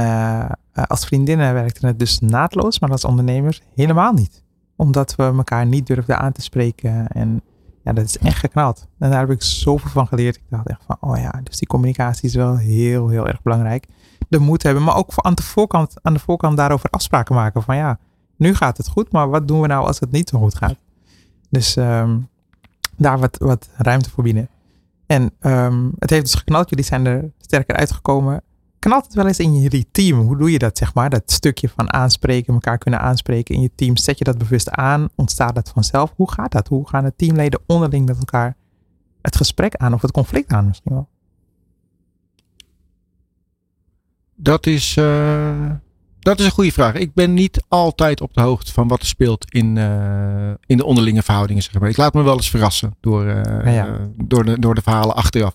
als vriendinnen werkte het dus naadloos, maar als ondernemers helemaal niet. Omdat we elkaar niet durfden aan te spreken. En ja, dat is echt geknald. En daar heb ik zoveel van geleerd. Ik dacht echt van, oh ja, dus die communicatie is wel heel, heel erg belangrijk. De moed hebben, maar ook voor aan de voorkant, aan de voorkant daarover afspraken maken. Van ja, nu gaat het goed, maar wat doen we nou als het niet zo goed gaat? Dus ehm, daar wat, wat ruimte voor bieden. En ehm, het heeft dus geknald. Jullie zijn er sterker uitgekomen. Knalt het wel eens in je team? Hoe doe je dat, zeg maar? Dat stukje van aanspreken, elkaar kunnen aanspreken in je team. Zet je dat bewust aan? Ontstaat dat vanzelf? Hoe gaat dat? Hoe gaan de teamleden onderling met elkaar het gesprek aan? Of het conflict aan misschien wel? Dat is, eh, dat is een goede vraag. Ik ben niet altijd op de hoogte van wat er speelt in, eh, in de onderlinge verhoudingen. Zeg maar. Ik laat me wel eens verrassen door, eh, Ja, ja. door, de, door de verhalen achteraf.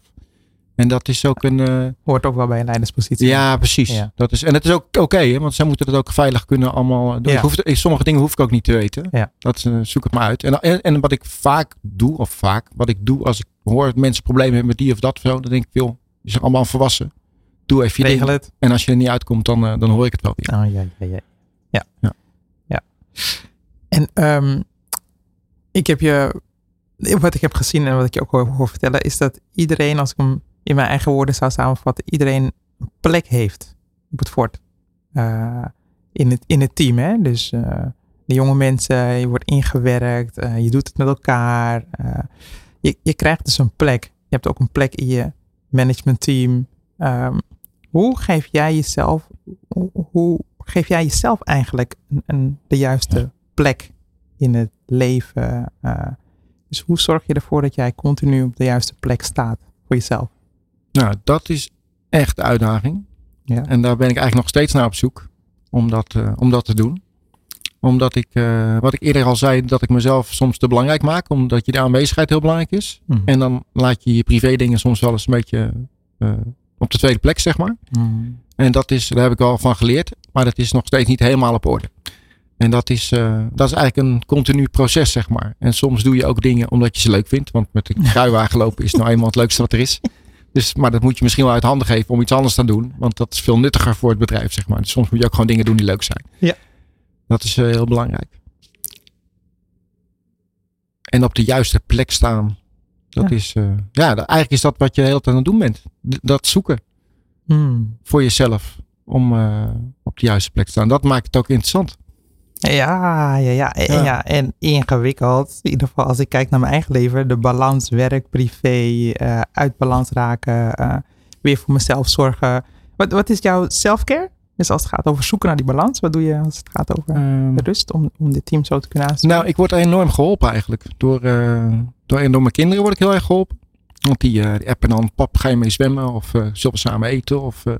En dat is ook een. eh, Hoort ook wel bij een leiderspositie. ja, precies. Ja. Dat is, en het is ook oké, want zij moeten het ook veilig kunnen allemaal doen. Ik hoef sommige dingen hoef ik ook niet te weten. Dat is, zoek het maar uit. En, en, en wat ik vaak doe, of vaak, wat ik doe als ik hoor dat mensen problemen hebben met die of dat zo, dan denk ik, joh, zijn allemaal volwassen. Doe even je Regel ding. het. En als je er niet uitkomt, dan, eh, dan hoor ik het wel weer. Oh, ja, ja, ja. Ja. Ja. ja. En ehm, ik heb je, wat ik heb gezien en wat ik je ook hoor, hoor vertellen, is dat iedereen, als ik hem in mijn eigen woorden zou samenvatten, iedereen een plek heeft op het fort. Eh, in, het, in het team, hè. Dus eh, de jonge mensen, je wordt ingewerkt, je doet het met elkaar. je, je krijgt dus een plek. Je hebt ook een plek in je managementteam. Ehm, hoe geef jij jezelf, hoe, geef jij jezelf eigenlijk een, een- de juiste plek in het leven? eh? dus hoe zorg je ervoor dat jij continu op de juiste plek staat voor jezelf? Nou, dat is echt de uitdaging. Ja. En daar ben ik eigenlijk nog steeds naar op zoek om dat, eh, om dat te doen. Omdat ik, eh, wat ik eerder al zei, dat ik mezelf soms te belangrijk maak. Omdat je de aanwezigheid heel belangrijk is. Mhm. En dan laat je je privé dingen soms wel eens een beetje op de tweede plek, zeg maar. Mhm. En dat is, daar heb ik wel van geleerd. Maar dat is nog steeds niet helemaal op orde. En dat is, eh, dat is eigenlijk een continu proces, zeg maar. En soms doe je ook dingen omdat je ze leuk vindt. Want met een kruiwagen lopen is nou eenmaal het leukste wat er is. Dus, maar dat moet je misschien wel uit handen geven om iets anders te doen. Want dat is veel nuttiger voor het bedrijf, zeg maar. Dus soms moet je ook gewoon dingen doen die leuk zijn. Ja. Dat is eh, heel belangrijk. En op de juiste plek staan. Dat Ja. is, eh, ja, eigenlijk is dat wat je de hele tijd aan het doen bent. D- dat zoeken Mhm. voor jezelf om eh, op de juiste plek te staan. Dat maakt het ook interessant. Ja, ja, ja. En, Ja. ja. en ingewikkeld. In ieder geval als ik kijk naar mijn eigen leven. De balans werk, privé, eh, uit balans raken. weer voor mezelf zorgen. Wat, wat is jouw self-care? Dus als het gaat over zoeken naar die balans. Wat doe je als het gaat over Ehm, de rust om, om dit team zo te kunnen aansturen? nou, ik word enorm geholpen eigenlijk. Door, eh, door, en door mijn kinderen word ik heel erg geholpen. Want die, eh, die appen dan, pap, ga je mee zwemmen? Of eh, zullen we samen eten? Of, eh,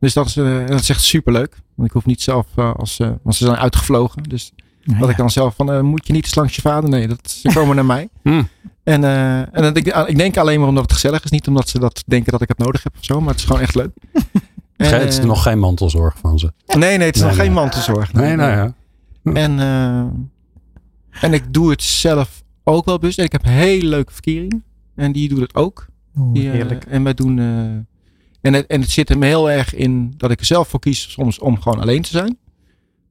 dus dat is, dat is echt superleuk. Want ik hoef niet zelf, als, eh, want ze zijn uitgevlogen. Dus Ja, dat ja. ik dan zelf van, moet je niet eens langs je vader? Nee, dat, ze komen naar mij. Hm. En, eh, en dan denk ik, ik denk alleen maar omdat het gezellig is. Niet omdat ze dat denken dat ik het nodig heb of zo. Maar het is gewoon echt leuk. En, het is eh, nog geen mantelzorg van ze. Nee, nee, het is Nee, nog nee. geen mantelzorg. Nee, nou ja. En, eh, en ik doe het zelf ook wel bewust. En ik heb een hele leuke verkering. En die doet het ook. Die, eh, heerlijk. en wij doen. eh, en, het, en het zit hem heel erg in dat ik er zelf voor kies soms om gewoon alleen te zijn.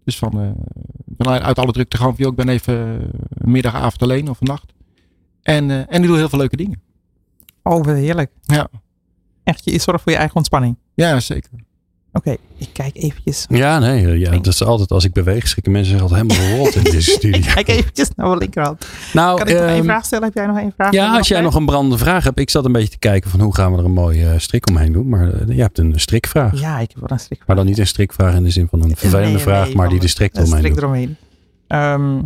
Dus van, eh, vanuit uit alle drukte gewoon van, ik ben even een middag, avond alleen of een nacht. En, eh, en ik doe heel veel leuke dingen. Oh, wat heerlijk. Ja. Echt, je zorgt voor je eigen ontspanning. Ja, zeker. Oké, ik kijk eventjes. Ja, nee. Ja, dat is altijd als ik beweeg, schrikken mensen zich altijd helemaal rot in deze studio. Kijk eventjes naar mijn linkerhand. Nou, Kan ik nog één ehm, vraag stellen? Heb jij nog één vraag? Ja, als jij nog een brandende vraag hebt. Ik zat een beetje te kijken van hoe gaan we er een mooie eh, strik omheen doen. Maar eh, je hebt een strikvraag. Ja, ik heb wel een strik. Maar dan niet een strikvraag in de zin van een vervelende Nee, vraag, nee, maar die de strik Een eromheen strik doet. eromheen. Ehm,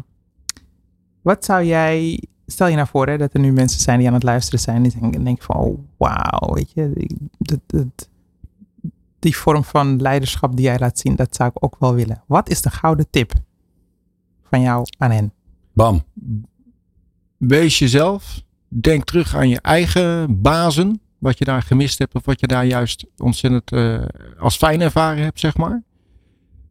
wat zou jij... Stel je nou voor hè, dat er nu mensen zijn die aan het luisteren zijn. Die denken, van, oh, wauw, weet je. die vorm van leiderschap die jij laat zien, dat zou ik ook wel willen. Wat is de gouden tip van jou aan hen? Bam. Wees jezelf. Denk terug aan je eigen bazen. Wat je daar gemist hebt of wat je daar juist ontzettend uh, als fijn ervaren hebt, zeg maar.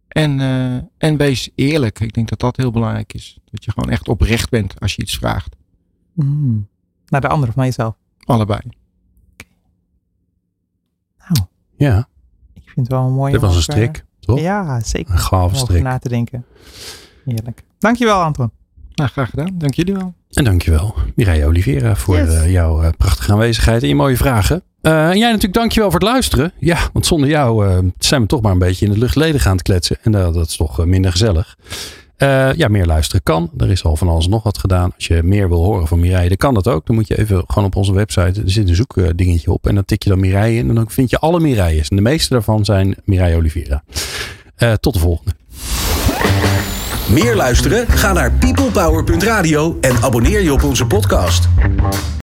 En, uh, en wees eerlijk. Ik denk dat dat heel belangrijk is. Dat je gewoon echt oprecht bent als je iets vraagt. Mm. Naar de ander of naar jezelf? Allebei. Nou. Ja. Ik vind het wel een mooie. Dit was een strik, toch? Ja, zeker. Een gave strik. Om na te denken. Heerlijk. Dankjewel, Anton. Nou, graag gedaan. Dank jullie wel. En dankjewel, Mireille Oliveira, voor Yes. uh, jouw uh, prachtige aanwezigheid en je mooie vragen. Uh, en jij natuurlijk dankjewel voor het luisteren. Ja, want zonder jou uh, zijn we toch maar een beetje in de luchtleden gaan te kletsen. En uh, dat is toch uh, minder gezellig. Uh, ja, meer luisteren kan. Er is al van alles nog wat gedaan. Als je meer wil horen van Mireille, dan kan dat ook. Dan moet je even gewoon op onze website. Er zit een zoekdingetje op. En dan tik je dan Mireille in. En dan vind je alle Mireilles. En de meeste daarvan zijn Mireille Oliveira. Uh, tot de volgende. Meer luisteren? Ga naar peoplepower.radio en abonneer je op onze podcast.